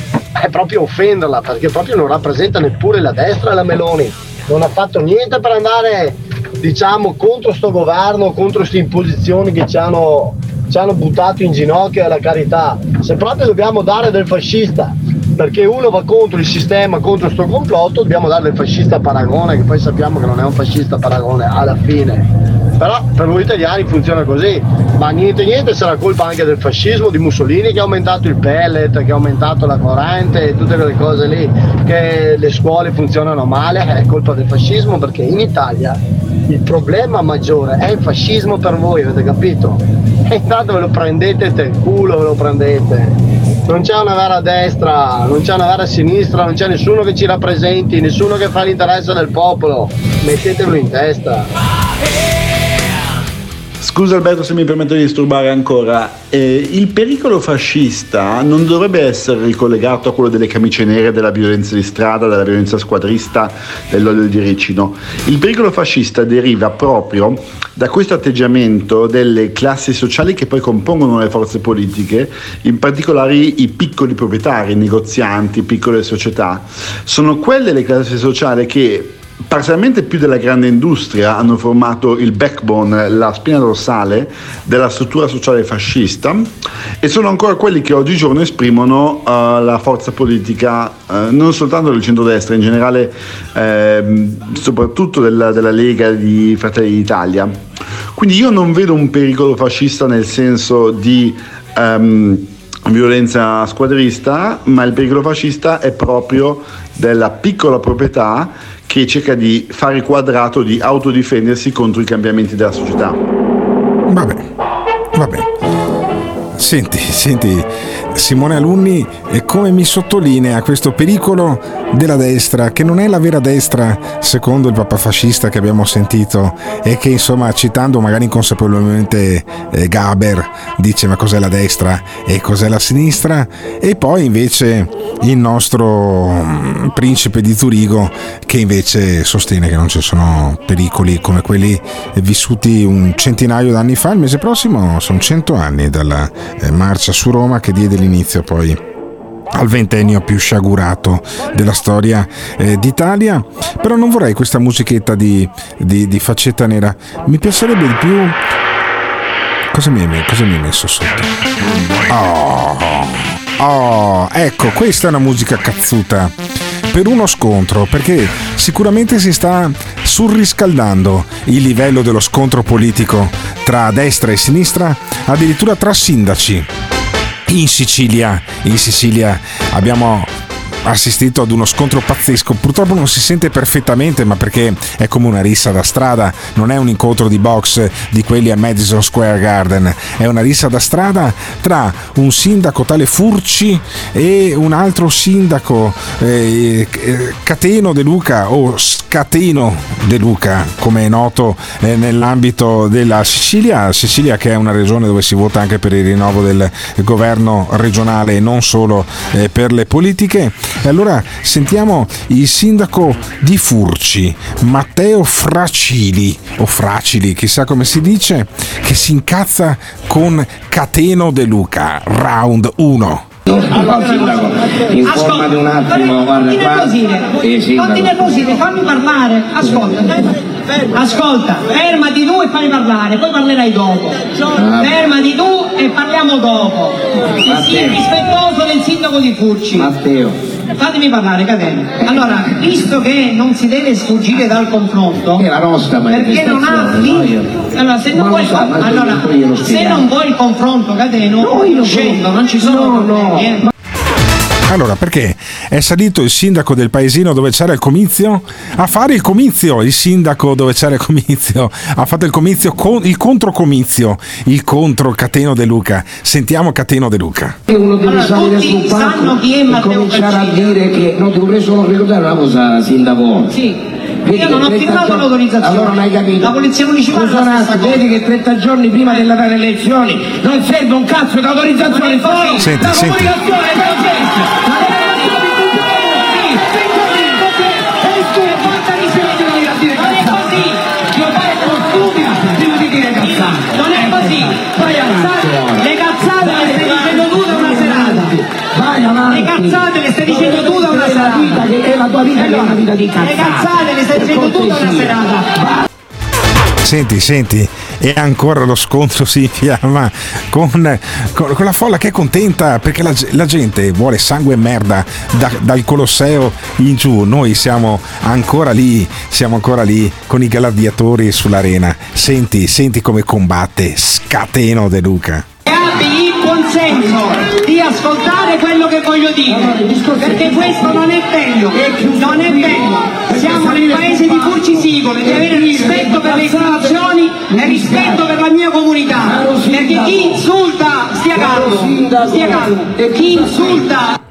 è, proprio offenderla, perché proprio non rappresenta neppure la destra la Meloni, non ha fatto niente per andare diciamo contro sto governo, contro queste imposizioni che ci hanno, ci hanno buttato in ginocchio alla carità. Se proprio dobbiamo dare del fascista, perché uno va contro il sistema, contro sto complotto, dobbiamo dare del fascista Paragone, che poi sappiamo che non è un fascista Paragone alla fine. Però per voi italiani funziona così, ma niente niente sarà colpa anche del fascismo, di Mussolini che ha aumentato il pellet, che ha aumentato la corrente e tutte quelle cose lì, che le scuole funzionano male, è colpa del fascismo perché in Italia il problema maggiore è il fascismo per voi, avete capito? [LAUGHS] E intanto ve lo prendete per il culo, ve lo prendete. Non c'è una vera destra, non c'è una vera sinistra, non c'è nessuno che ci rappresenti, nessuno che fa l'interesse del popolo. Mettetelo in testa. Scusa Alberto se mi permetto di disturbare ancora, eh, il pericolo fascista non dovrebbe essere ricollegato a quello delle camicie nere, della violenza di strada, della violenza squadrista, dell'olio di ricino. Il pericolo fascista deriva proprio da questo atteggiamento delle classi sociali che poi compongono le forze politiche, in particolare i piccoli proprietari, i negozianti, piccole società. Sono quelle le classi sociali che parzialmente più della grande industria hanno formato il backbone, la spina dorsale della struttura sociale fascista e sono ancora quelli che oggigiorno esprimono uh, la forza politica uh, non soltanto del centrodestra, in generale uh, soprattutto della, della, Lega di Fratelli d'Italia. Quindi io non vedo un pericolo fascista nel senso di um, violenza squadrista, ma il pericolo fascista è proprio della piccola proprietà che cerca di fare quadrato di autodifendersi contro i cambiamenti della società. Va bene, va bene. Senti, senti, Simone Alunni come mi sottolinea questo pericolo della destra, che non è la vera destra secondo il papa fascista che abbiamo sentito e che insomma citando magari inconsapevolmente eh, Gaber dice ma cos'è la destra e cos'è la sinistra? E poi invece il nostro mm, principe di Zurigo che invece sostiene che non ci sono pericoli come quelli vissuti un centinaio d'anni fa, il mese prossimo sono cento anni dalla eh, marcia su Roma che diede l'inizio poi al ventennio più sciagurato della storia eh, d'Italia. Però non vorrei questa musichetta di, di, di, faccetta nera. Mi piacerebbe di più. Cosa mi hai, cosa mi hai messo sotto? Oh, oh, ecco, questa è una musica cazzuta. Per uno scontro, perché sicuramente si sta surriscaldando il livello dello scontro politico tra destra e sinistra, addirittura tra sindaci in Sicilia. In Sicilia abbiamo assistito ad uno scontro pazzesco. Purtroppo non si sente perfettamente, ma perché è come una rissa da strada, non è un incontro di box di quelli a Madison Square Garden, è una rissa da strada tra un sindaco tale Furci e un altro sindaco eh, Cateno De Luca o Scateno De Luca, come è noto eh, nell'ambito della Sicilia, Sicilia che è una regione dove si vota anche per il rinnovo del governo regionale e non solo eh, per le politiche. E allora sentiamo il sindaco di Furci, Matteo Fracili, o Fracili, chissà come si dice, che si incazza con Cateno De Luca, round 1. Allora, sindaco, informati un attimo, guarda qua. Non ti nervosire, fammi parlare, ascolta. Ascolta, fermati tu e fammi parlare, poi parlerai dopo. Fermati tu e parliamo dopo. E sii rispettoso del sindaco di Furci. Matteo. Fatemi parlare, Catene. Allora, visto che non si deve sfuggire dal confronto, è la nostra perché non ha allora, se non, vuoi, so, allora, se non vuoi il confronto, Cateno, no, scendo, non ci sono no. No. Eh. Allora, perché è salito il sindaco del paesino dove c'era il comizio a fare il comizio? Il sindaco dove c'era il comizio ha fatto il comizio, con, il controcomizio, il contro Cateno De Luca. Sentiamo Cateno De Luca. Uno deve allora, salire sul palco e cominciare a dire che non ti vorrei solo ricordare una cosa, sindaco. Sì. Vedi io non ho firmato l'autorizzazione. Allora non hai capito. La polizia municipale. Attimo, vedi che 30 giorni prima delle elezioni non serve un cazzo di autorizzazione, senti, la senti. comunicazione è per gente. Vita è una vita di cazzate. Le cazzate le stai dicendo tu da una serata. Senti, senti, e ancora lo scontro [LAUGHS] si infiamma con, con, con la folla che è contenta perché la, la gente vuole sangue e merda da- dal Colosseo in giù. Noi siamo ancora lì, siamo ancora lì con i gladiatori sull'arena. Senti, senti come combatte Scateno De Luca. E abbi il buon senso di ascoltare quello che voglio dire, perché questo. non è bello, non è bello. Siamo nel paese di cui ci Sigole, di avere rispetto per le istituzioni e rispetto per la mia comunità, perché chi insulta, stia calmo, stia calmo, chi insulta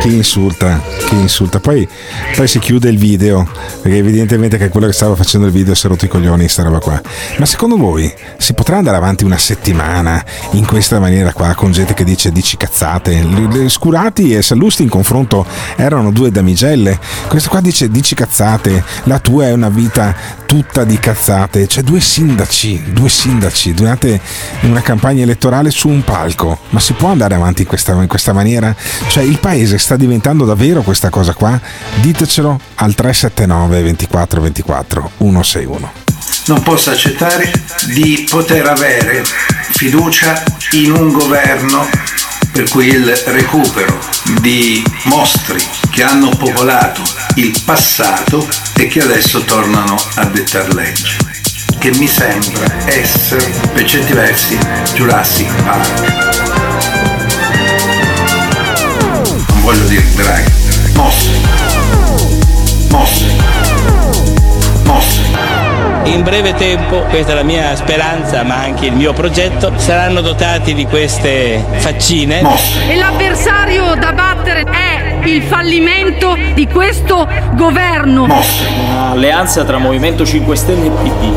Chi insulta, chi insulta. Poi, poi si chiude il video, perché evidentemente che quello che stava facendo il video si è rotto i coglioni, sta roba qua. Ma secondo voi si potrà andare avanti una settimana in questa maniera qua, con gente che dice dici cazzate? Scurati e Sallusti in confronto erano due damigelle. Questo qua dice dici cazzate, la tua è una vita tutta di cazzate. Cioè due sindaci, due sindaci durante una campagna elettorale su un palco. Ma si può andare avanti in questa, in questa maniera? Cioè il paese sta diventando davvero questa cosa qua? Ditecelo al 379 24 24 161. non posso accettare di poter avere fiducia in un governo per cui il recupero di mostri che hanno popolato il passato e che adesso tornano a dettar legge, che mi sembra essere, per certi versi, Jurassic Park. Non voglio dire draghi, mostri, mostri, mostri. In breve tempo, questa è la mia speranza ma anche il mio progetto, saranno dotati di queste faccine. E l'avversario da battere è il fallimento di questo governo. Un'alleanza tra Movimento 5 Stelle e PD.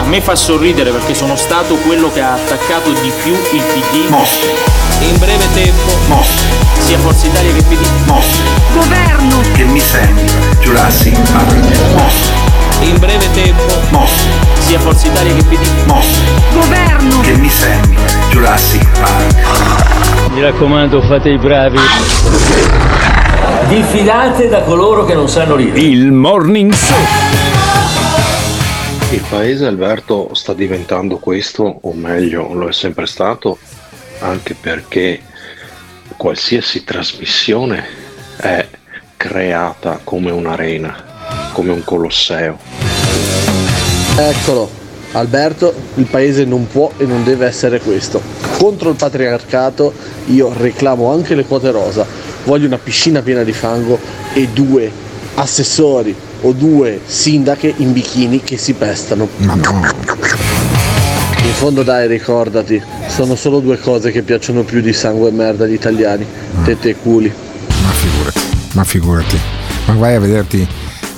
A me fa sorridere perché sono stato quello che ha attaccato di più il PD. In breve tempo, sia Forza Italia che PD. Governo. Che mi sembra Jurassic Park. in breve tempo, sia Forza Italia che PD. Governo. Che mi sembra Jurassic Park. Mi raccomando, fate i bravi. Diffidate da coloro che non sanno ridere. Il Morning Show. Il paese Alberto sta diventando questo, o meglio lo è sempre stato, anche perché qualsiasi trasmissione è creata come un'arena, come un colosseo. Eccolo, Alberto, il paese non può e non deve essere questo. Contro il patriarcato io reclamo anche le quote rosa, voglio una piscina piena di fango e due assessori o due sindache in bikini che si pestano. In fondo dai, ricordati, sono solo due cose che piacciono più di sangue e merda agli italiani, tette e culi. Ma figurati, ma figurati. Ma vai a vederti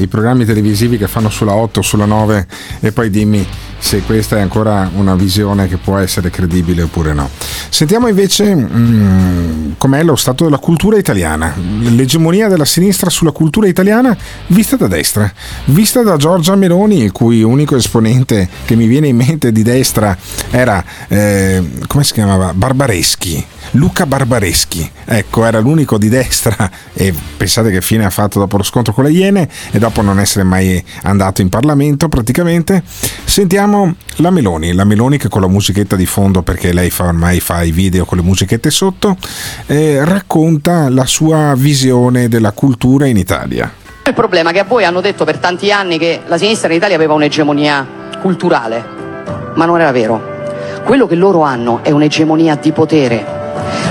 i programmi televisivi che fanno sulla 8, sulla 9 e poi dimmi se questa è ancora una visione che può essere credibile oppure no. Sentiamo invece mm, com'è lo stato della cultura italiana, l'egemonia della sinistra sulla cultura italiana vista da destra, vista da Giorgia Meloni, il cui unico esponente che mi viene in mente di destra era, eh, come si chiamava? Barbareschi. Luca Barbareschi, ecco, era l'unico di destra e pensate che fine ha fatto dopo lo scontro con le Iene e dopo non essere mai andato in Parlamento praticamente. Sentiamo la Meloni, la Meloni che con la musichetta di fondo, perché lei fa, ormai fa i video con le musichette sotto, eh, racconta la sua visione della cultura in Italia. Il problema è che a voi hanno detto per tanti anni che la sinistra in Italia aveva un'egemonia culturale, ma non era vero. Quello che loro hanno è un'egemonia di potere.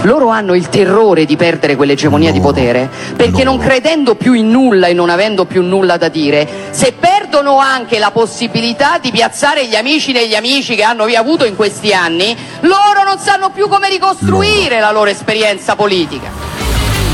Loro hanno il terrore di perdere quell'egemonia di potere perché non credendo più in nulla e non avendo più nulla da dire, se perdono anche la possibilità di piazzare gli amici degli amici che hanno avuto in questi anni, loro non sanno più come ricostruire la loro esperienza politica.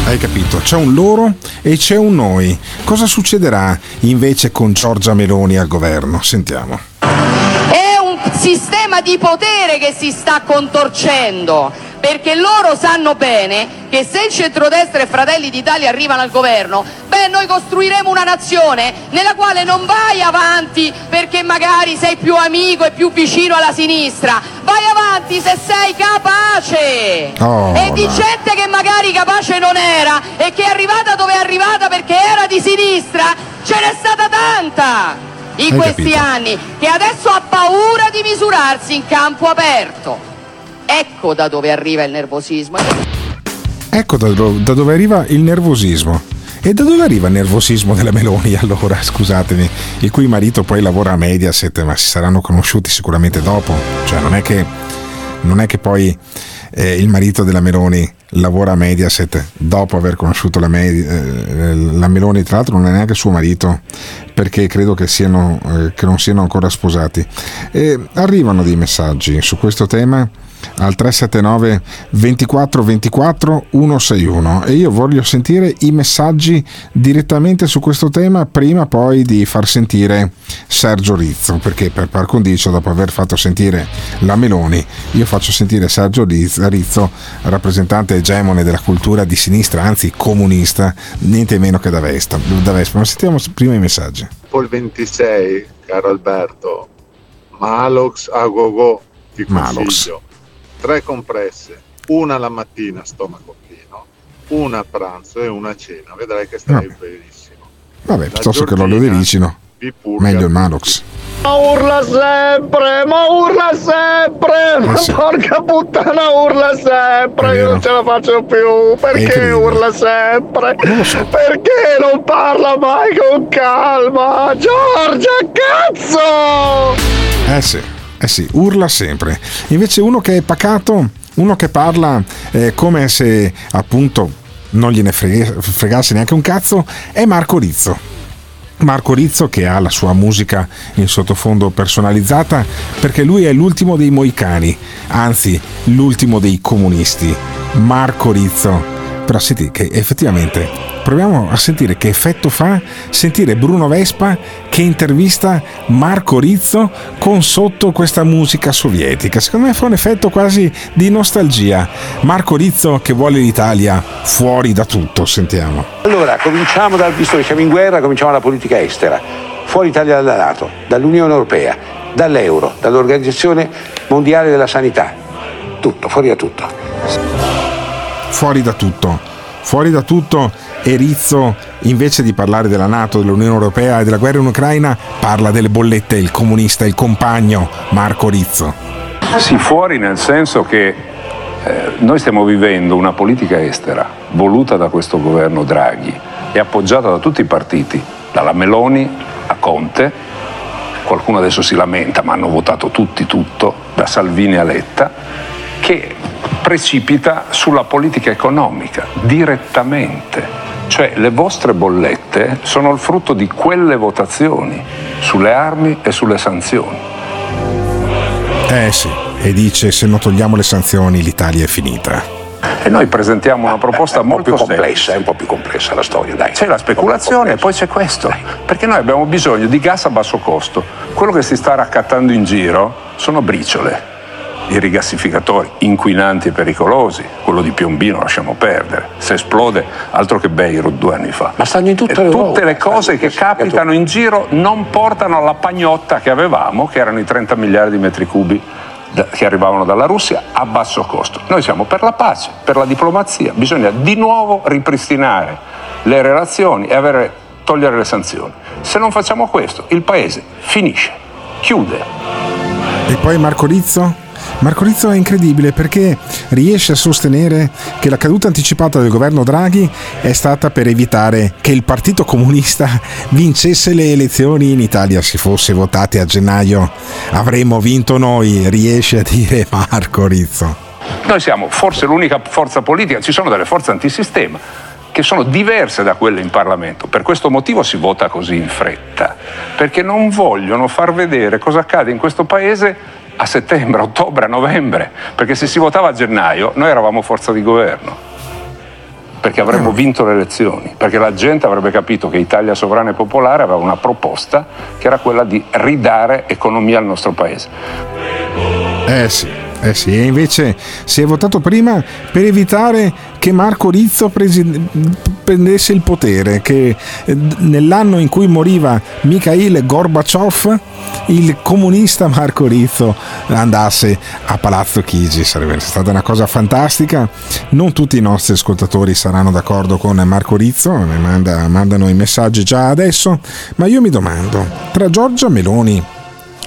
Hai capito? C'è un loro e c'è un noi. Cosa succederà invece con Giorgia Meloni al governo? Sentiamo. È un sistema di potere che si sta contorcendo, perché loro sanno bene che se il centrodestra e Fratelli d'Italia arrivano al governo, beh, noi costruiremo una nazione nella quale non vai avanti perché magari sei più amico e più vicino alla sinistra, vai avanti se sei capace. Oh, e di no. gente che magari capace non era e che è arrivata dove è arrivata perché era di sinistra, ce n'è stata tanta in Hai questi capito. anni che adesso ha paura di misurarsi in campo aperto. Ecco da dove arriva il nervosismo. Ecco da, da dove arriva il nervosismo. E da dove arriva il nervosismo della Meloni [LAUGHS] allora, scusatemi, il cui marito poi lavora a Mediaset, ma si saranno conosciuti sicuramente dopo. Cioè non è che, non è che poi eh, il marito della Meloni lavora a Mediaset dopo aver conosciuto la, Medi- eh, la Meloni, tra l'altro non è neanche suo marito, perché credo che, siano, eh, che non siano ancora sposati. E arrivano dei messaggi su questo tema al 379 24 24 161 e io voglio sentire i messaggi direttamente su questo tema prima poi di far sentire Sergio Rizzo perché per par condicio dopo aver fatto sentire la Meloni io faccio sentire Sergio Riz- Rizzo rappresentante egemone della cultura di sinistra anzi comunista niente meno che da Vespa, da Vespa. ma sentiamo prima i messaggi Il 26, caro Alberto, Malox a go-go ti Malox. consiglio. Tre compresse, una la mattina stomaco pieno, una a pranzo e una a cena. Vedrai che stai benissimo. vabbè piuttosto che l'olio di ricino meglio il Malox Ma urla sempre, ma urla sempre, ma Eh sì. porca puttana urla sempre, io non ce la faccio più, perché urla sempre? Perché non parla mai con calma? Giorgia, cazzo! Eh sì, eh sì, urla sempre. Invece uno che è pacato, uno che parla eh, come se appunto non gliene frega- fregasse neanche un cazzo, è Marco Rizzo. Marco Rizzo che ha la sua musica in sottofondo personalizzata perché lui è l'ultimo dei moicani, anzi l'ultimo dei comunisti. Marco Rizzo. Però senti che effettivamente proviamo a sentire che effetto fa sentire Bruno Vespa che intervista Marco Rizzo con sotto questa musica sovietica. Secondo me fa un effetto quasi di nostalgia. Marco Rizzo che vuole l'Italia fuori da tutto, sentiamo. Allora, cominciamo dal, visto che siamo in guerra, cominciamo dalla politica estera. Fuori Italia dalla Nato, dall'Unione Europea, dall'Euro, dall'Organizzazione Mondiale della Sanità. Tutto, fuori da tutto. Fuori da tutto. Fuori da tutto e Rizzo, invece di parlare della Nato, dell'Unione Europea e della guerra in Ucraina, parla delle bollette, il comunista, il compagno Marco Rizzo. Sì, fuori nel senso che eh, noi stiamo vivendo una politica estera voluta da questo governo Draghi e appoggiata da tutti i partiti, dalla Meloni a Conte, qualcuno adesso si lamenta ma hanno votato tutti tutto, da Salvini a Letta, che precipita sulla politica economica direttamente. Cioè le vostre bollette sono il frutto di quelle votazioni sulle armi e sulle sanzioni. Eh sì, e dice se non togliamo le sanzioni l'Italia è finita. E noi presentiamo una proposta È un po' molto più complessa, è un po' più complessa la storia, dai. C'è la speculazione e poi c'è questo. Perché noi abbiamo bisogno di gas a basso costo. Quello che si sta raccattando in giro sono briciole. I rigassificatori inquinanti e pericolosi, quello di Piombino lasciamo perdere. Se esplode, altro che Beirut due anni fa. Ma stanno in tutta E Europa. tutte le cose che capitano in giro non portano alla pagnotta che avevamo, che erano i 30 miliardi di metri cubi che arrivavano dalla Russia a basso costo. Noi siamo per la pace, per la diplomazia, bisogna di nuovo ripristinare le relazioni e avere- togliere le sanzioni. Se non facciamo questo, il paese finisce, chiude. E poi Marco Rizzo? Marco Rizzo è incredibile perché riesce a sostenere che la caduta anticipata del governo Draghi è stata per evitare che il Partito Comunista [LAUGHS] vincesse le elezioni in Italia. Se fosse votati a gennaio avremmo vinto noi, riesce a dire [LAUGHS] Marco Rizzo. Noi siamo forse l'unica forza politica, ci sono delle forze antisistema che sono diverse da quelle in Parlamento. Per questo motivo si vota così in fretta, perché non vogliono far vedere cosa accade in questo paese a settembre, ottobre, a novembre, perché se si votava a gennaio noi eravamo forza di governo, perché avremmo vinto le elezioni, perché la gente avrebbe capito che Italia Sovrana e Popolare aveva una proposta che era quella di ridare economia al nostro paese. Eh sì, Eh sì, invece si è votato prima per evitare che Marco Rizzo presi- prendesse il potere, che eh, nell'anno in cui moriva Mikhail Gorbaciov, il comunista Marco Rizzo andasse a Palazzo Chigi. Sarebbe stata una cosa fantastica. Non tutti i nostri ascoltatori saranno d'accordo con Marco Rizzo, mi manda, mandano i messaggi già adesso, ma io mi domando, tra Giorgia Meloni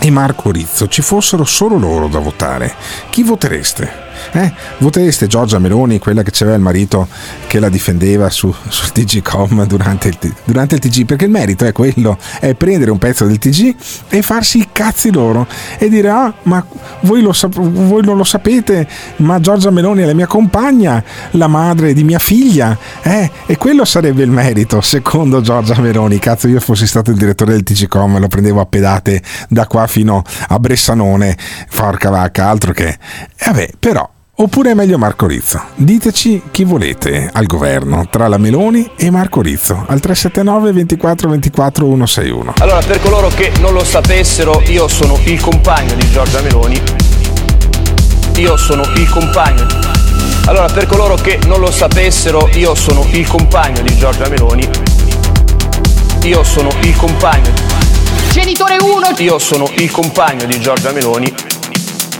e Marco Rizzo ci fossero solo loro da votare, chi votereste? Eh? Votereste Giorgia Meloni, quella che c'aveva il marito che la difendeva su, sul TG.com durante il, durante il TG? Perché il merito è quello, è prendere un pezzo del TG e farsi i cazzi loro e dire ah ma voi, lo voi non lo sapete, ma Giorgia Meloni è la mia compagna, la madre di mia figlia, eh? e quello sarebbe il merito secondo Giorgia Meloni. Cazzo, io fossi stato il direttore del TG.com lo prendevo a pedate da qua fino a Bressanone, porca vacca, altro che... E vabbè, però Oppure è meglio Marco Rizzo? Diteci chi volete al governo tra la Meloni e Marco Rizzo al 379 24 24 161. Allora, per coloro che non lo sapessero, io sono il compagno di Giorgia Meloni. Io sono il compagno. Allora, per coloro che non lo sapessero, io sono il compagno di Giorgia Meloni. Io sono il compagno. Genitore 1. Io sono il compagno di Giorgia Meloni.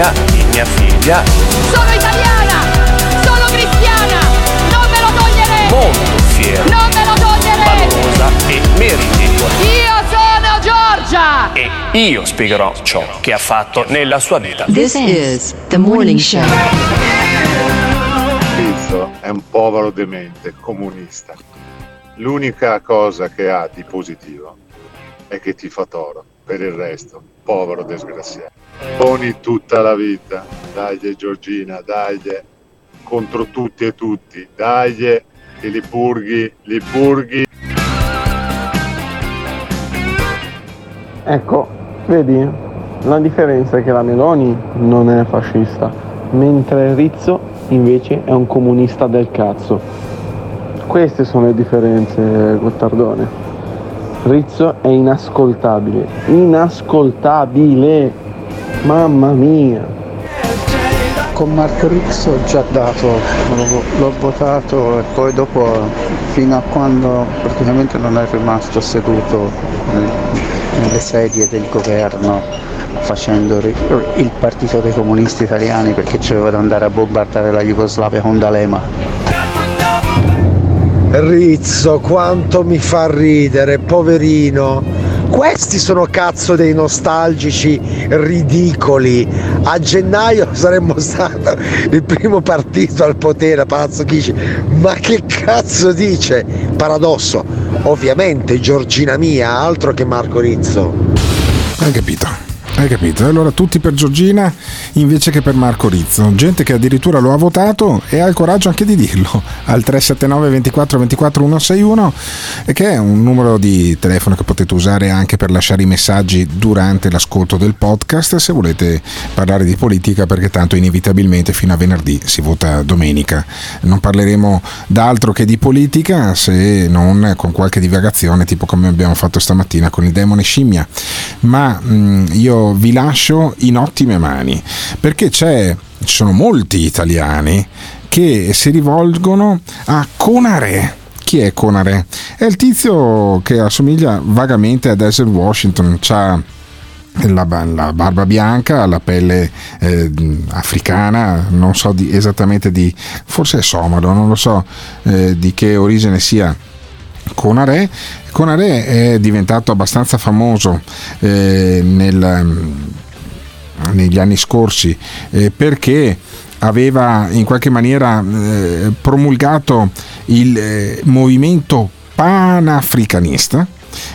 figlia, di mia figlia. Sono italiana, sono cristiana. Non me lo toglierete. Molto fiero. Non me lo toglierete. Valorosa e meritevole. Io sono Giorgia. E io spiegherò ciò che ha fatto nella sua vita. This is the morning show. Rizzo è un povero demente comunista. L'unica cosa che ha di positivo è che ti fa toro. Per il resto, povero disgraziato. Poni tutta la vita. Dai Giorgina, dai contro tutti e tutti. Dai che li purghi, li purghi. Ecco, vedi, la differenza è che la Meloni non è fascista, mentre Rizzo invece è un comunista del cazzo. Queste sono le differenze, Gottardone. Rizzo è inascoltabile, inascoltabile, mamma mia. Con Marco Rizzo ho già dato, l'ho, l'ho votato e poi dopo fino a quando praticamente non è rimasto seduto nel- nelle sedie del governo facendo il partito dei comunisti italiani perché c'aveva da andare a bombardare la Jugoslavia con D'Alema. Rizzo, quanto mi fa ridere, poverino. Questi sono cazzo dei nostalgici ridicoli. A gennaio [LAUGHS] saremmo stato il primo partito al potere a Palazzo Chigi. Ma che cazzo dice? Paradosso. Ovviamente Giorgina mia, altro che Marco Rizzo. Hai capito? Hai capito? Allora tutti per Giorgina invece che per Marco Rizzo. Gente che addirittura lo ha votato e ha il coraggio anche di dirlo [LAUGHS] al 379 24 24 161 e che è un numero di telefono che potete usare anche per lasciare i messaggi durante l'ascolto del podcast se volete parlare di politica perché tanto inevitabilmente fino a venerdì si vota domenica. Non parleremo d'altro che di politica se non con qualche divagazione tipo come abbiamo fatto stamattina con il demone scimmia. Ma mh, io vi lascio in ottime mani perché ci sono molti italiani che si rivolgono a Conare. Chi è Conare? È il tizio che assomiglia vagamente a Denzel Washington, c'ha la, la, barba bianca, la pelle eh, africana, non so di, esattamente di, forse è somalo, non lo so eh, di che origine sia. Conare, Conare è diventato abbastanza famoso eh, nel, negli anni scorsi eh, perché aveva in qualche maniera eh, promulgato il eh, movimento panafricanista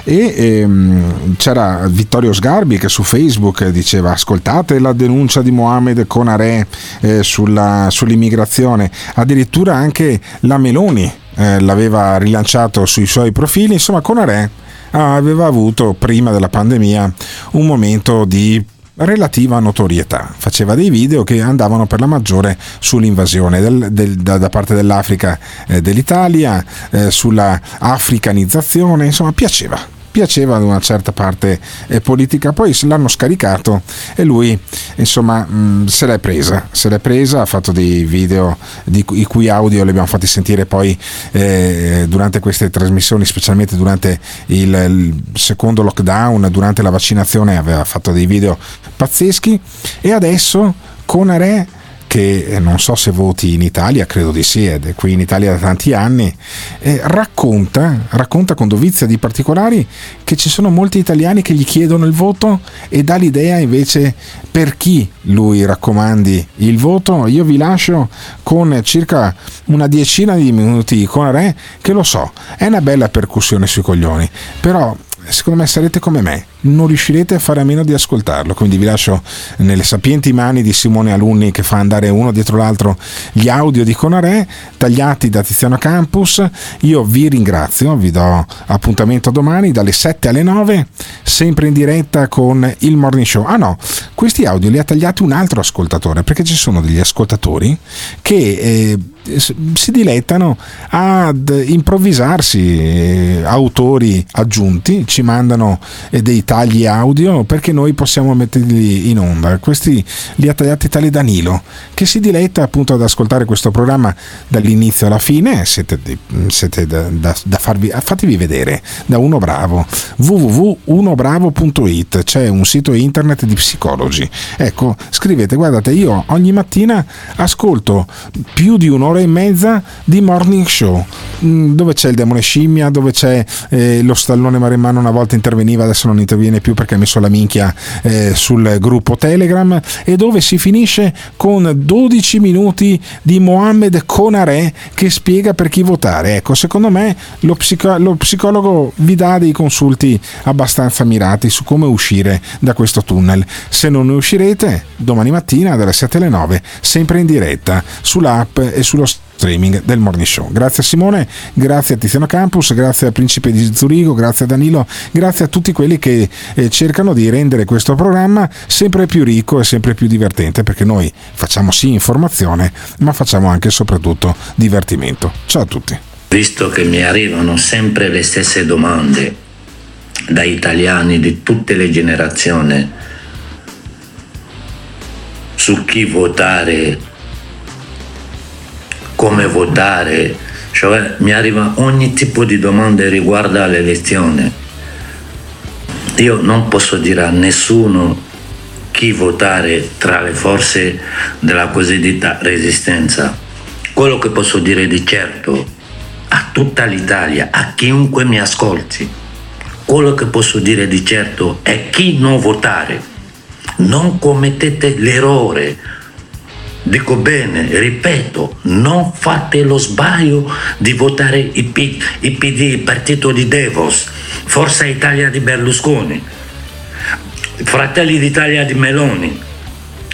e ehm, c'era Vittorio Sgarbi che su Facebook diceva ascoltate la denuncia di Mohamed Conare eh, sulla, sull'immigrazione. Addirittura anche la Meloni eh, l'aveva rilanciato sui suoi profili insomma Conare aveva avuto prima della pandemia un momento di relativa notorietà. Faceva dei video che andavano per la maggiore sull'invasione del, del, da, da, parte dell'Africa eh, dell'Italia, eh, sulla africanizzazione, insomma piaceva piaceva ad una certa parte eh, politica, poi l'hanno scaricato e lui insomma mh, mm, se l'è presa, se l'è presa, ha fatto dei video di, i cui audio li abbiamo fatti sentire poi eh, durante queste trasmissioni, specialmente durante il, il secondo lockdown, durante la vaccinazione aveva fatto dei video pazzeschi. E adesso Conare che eh, non so se voti in Italia, credo di sì, ed è qui in Italia da tanti anni, eh, racconta, racconta con dovizia di particolari che ci sono molti italiani che gli chiedono il voto e dà l'idea invece per chi lui raccomandi il voto. Io vi lascio con circa una decina di minuti con Re, che lo so, è una bella percussione sui coglioni, però secondo me sarete come me, non riuscirete a fare a meno di ascoltarlo. Quindi vi lascio nelle sapienti mani di Simone Alunni che fa andare uno dietro l'altro gli audio di Conare, tagliati da Tiziano Campus. Io vi ringrazio, vi do appuntamento domani dalle 7 alle 9, sempre in diretta con il morning show. Ah no, questi audio li ha tagliati un altro ascoltatore, perché ci sono degli ascoltatori che... Eh, si dilettano ad improvvisarsi eh, autori aggiunti, ci mandano eh, dei tagli audio perché noi possiamo metterli in onda. Questi li ha tagliati tale Danilo che si diletta appunto ad ascoltare questo programma dall'inizio alla fine. Siete, siete da, da, da, farvi, fatevi vedere da uno bravo www.unobravo.it c'è un sito internet di psicologi. Ecco, scrivete, guardate, io ogni mattina ascolto più di un'ora e mezza di morning show mm, dove c'è il demone scimmia, dove c'è eh, lo stallone maremmano una volta interveniva, adesso non interviene più perché ha messo la minchia eh, sul gruppo Telegram e dove si finisce con 12 minuti di Mohamed Conare che spiega per chi votare. Ecco, secondo me lo, psico- lo psicologo vi dà dei consulti abbastanza mirati su come uscire da questo tunnel. Se non ne uscirete, domani mattina dalle 7 alle 9, sempre in diretta sull'app e sullo streaming del Morning Show. Grazie a Simone, grazie a Tiziano Campus, grazie al Principe di Zurigo, grazie a Danilo, grazie a tutti quelli che eh, cercano di rendere questo programma sempre più ricco e sempre più divertente perché noi facciamo sì informazione ma facciamo anche e soprattutto divertimento. Ciao a tutti. Visto che mi arrivano sempre le stesse domande da italiani di tutte le generazioni su chi votare come votare, cioè mi arriva ogni tipo di domande riguardo all'elezione. Io non posso dire a nessuno chi votare tra le forze della cosiddetta resistenza. Quello che posso dire di certo a tutta l'Italia, a chiunque mi ascolti, quello che posso dire di certo è chi non votare. Non commettete l'errore Dico bene, ripeto, non fate lo sbaglio di votare il, PD, il partito di Devos, Forza Italia di Berlusconi, Fratelli d'Italia di Meloni,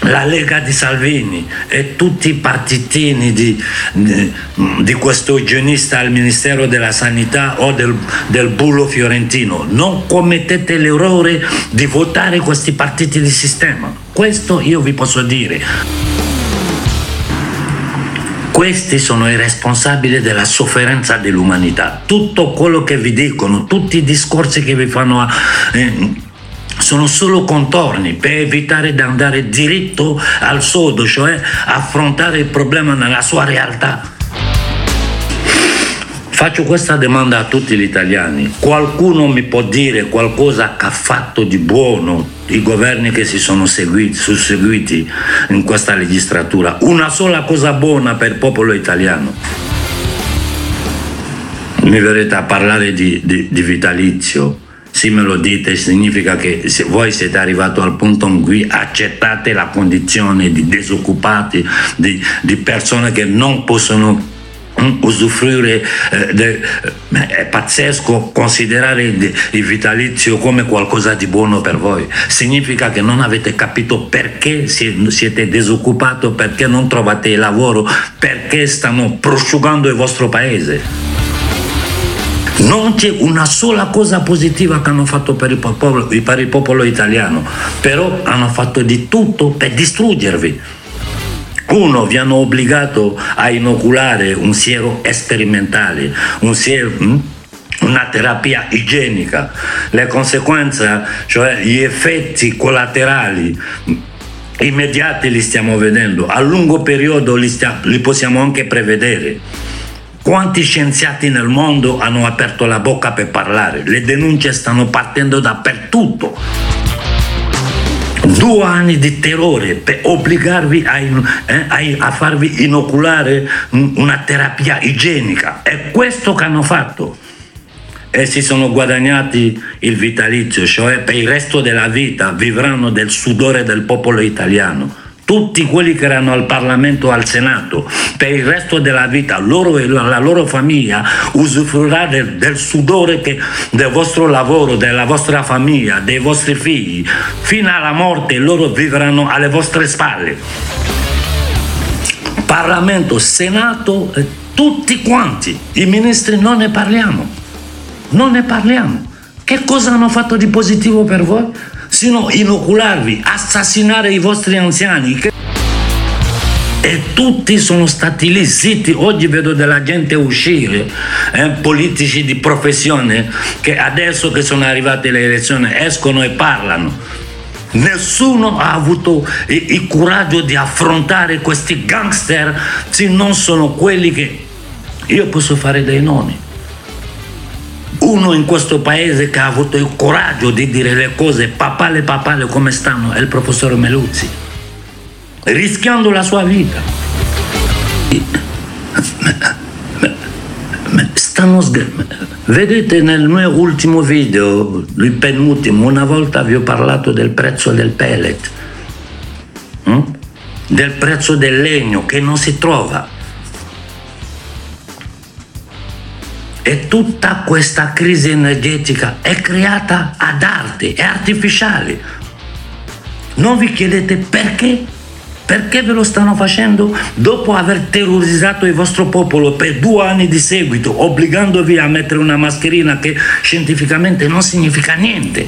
la Lega di Salvini e tutti i partitini di, di, di, questo igienista al Ministero della Sanità o del, del bullo fiorentino. Non commettete l'errore di votare questi partiti di sistema. Questo io vi posso dire. Questi sono i responsabili della sofferenza dell'umanità. Tutto quello che vi dicono, tutti i discorsi che vi fanno... Eh, sono solo contorni per evitare di andare diritto al sodo, cioè affrontare il problema nella sua realtà. Faccio questa domanda a tutti gli italiani. Qualcuno mi può dire qualcosa che ha fatto di buono i governi che si sono seguiti, susseguiti in questa legislatura? Una sola cosa buona per il popolo italiano? Mi verrete a parlare di, di, di vitalizio. Se me lo dite significa che se voi siete arrivati al punto in cui accettate la condizione di disoccupati, di, di persone che non possono usufruire eh, de, eh, è pazzesco considerare il, il vitalizio come qualcosa di buono per voi significa che non avete capito perché siete disoccupati perché non trovate lavoro perché stanno prosciugando il vostro paese non c'è una sola cosa positiva che hanno fatto per il, popolo, per il popolo italiano, però hanno fatto di tutto per distruggervi. Uno, vi hanno obbligato a inoculare un siero sperimentale, un siero, hm? una terapia igienica. Le conseguenze, cioè gli effetti collaterali immediati li stiamo vedendo, a lungo periodo li, stiamo, li possiamo anche prevedere. Quanti scienziati nel mondo hanno aperto la bocca per parlare? Le denunce stanno partendo dappertutto. Due anni di terrore per obbligarvi a, eh, a farvi inoculare una terapia igienica. È questo che hanno fatto. E si sono guadagnati il vitalizio, cioè per il resto della vita vivranno del sudore del popolo italiano tutti quelli che erano al Parlamento al Senato per il resto della vita, loro e la, loro famiglia usufruirà del, del sudore che, del vostro lavoro, della vostra famiglia, dei vostri figli. Fino alla morte loro vivranno alle vostre spalle. Parlamento, Senato, tutti quanti, i ministri non ne parliamo, non ne parliamo. Che cosa hanno fatto di positivo per voi? Sino inocularvi, assassinare i vostri anziani. E tutti sono stati lì zitti. Oggi vedo della gente uscire, eh, politici di professione, che adesso che sono arrivate le elezioni escono e parlano. Nessuno ha avuto il coraggio di affrontare questi gangster se non sono quelli che io posso fare dei nomi uno in questo paese che ha avuto il coraggio di dire le cose papale papale come stanno è il professor Meluzzi, rischiando la sua vita. Stanno Vedete nel mio ultimo video, il penultimo, una volta vi ho parlato del prezzo del pellet, hm? del prezzo del legno che non si trova E tutta questa crisi energetica è creata ad arte, è artificiale. Non vi chiedete perché? Perché ve lo stanno facendo? Dopo aver terrorizzato il vostro popolo per due anni di seguito, obbligandovi a mettere una mascherina che scientificamente non significa niente.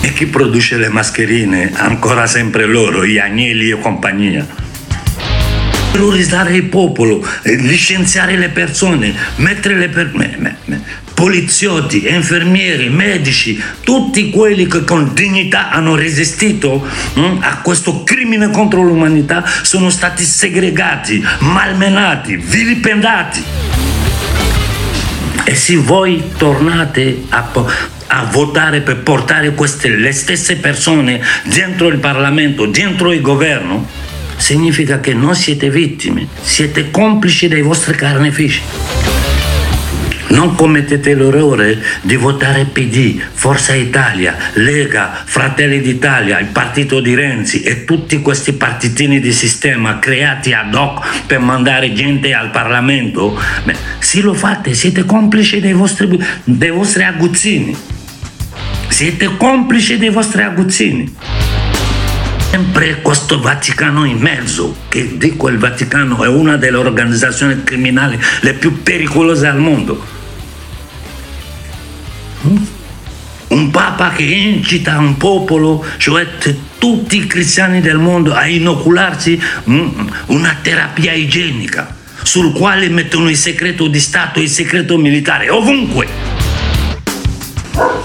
E chi produce le mascherine? Ancora sempre loro, gli agnelli e compagnia terrorizzare il popolo, eh, licenziare le persone, mettere le persone, poliziotti, infermieri, medici, tutti quelli che con dignità hanno resistito hm, a questo crimine contro l'umanità sono stati segregati, malmenati, vilipendati. E se voi tornate a, a votare per portare queste, le stesse persone dentro il Parlamento, dentro il governo, significa che non siete vittime, siete complici dei vostri carnefici. Non commettete l'errore di votare PD, Forza Italia, Lega, Fratelli d'Italia, il partito di Renzi e tutti questi partitini di sistema creati ad hoc per mandare gente al Parlamento. Beh, se lo fate siete complici dei vostri, dei vostri aguzzini. Siete complici dei vostri aguzzini sempre questo Vaticano in mezzo, che dico il Vaticano è una delle organizzazioni criminali le più pericolose al mondo. Mm? Un papa che incita un popolo, cioè tutti i cristiani del mondo, a inocularsi mm, una terapia igienica sul quale mettono il segreto di Stato e il segreto militare ovunque.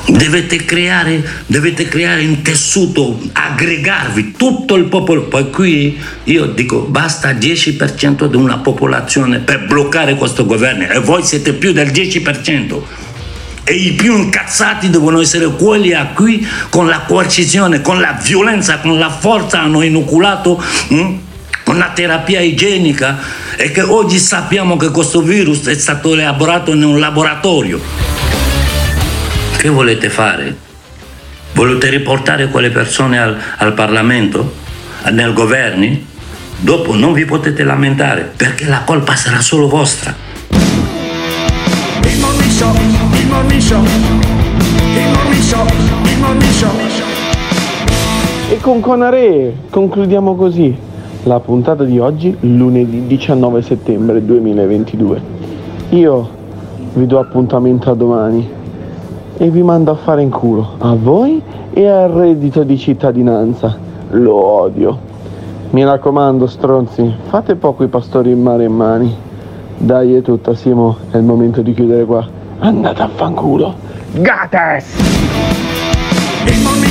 Dovete creare, dovete creare un tessuto, aggregarvi tutto il popolo. Poi qui io dico basta 10% di una popolazione per bloccare questo governo e voi siete più del 10%. E i più incazzati devono essere quelli a cui con la coercizione, con la violenza, con la forza hanno inoculato hm, una terapia igienica e che oggi sappiamo che questo virus è stato elaborato in un laboratorio. Che volete fare? Volete riportare quelle persone al, al Parlamento? Nel governo? Dopo non vi potete lamentare perché la colpa sarà solo vostra. Il morning show, il morning show, il morning show, il morning show. E con Conare concludiamo così la puntata di oggi, lunedì 19 settembre 2022. Io vi do appuntamento a domani e vi mando a fare in culo a voi e al reddito di cittadinanza. Lo odio. Mi raccomando, stronzi, fate poco i pastori in mare e mani. Dai, è tutta, Simo, è il momento di chiudere qua. Andate a fanculo. Gates!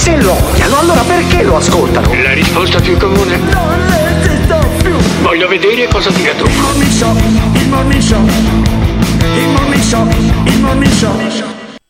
Se lo odiano, allora perché lo ascoltano? La risposta più comune. Non resisto più. Voglio vedere cosa dirà tu. Il morning show, il morning show, il morning show, il morning show.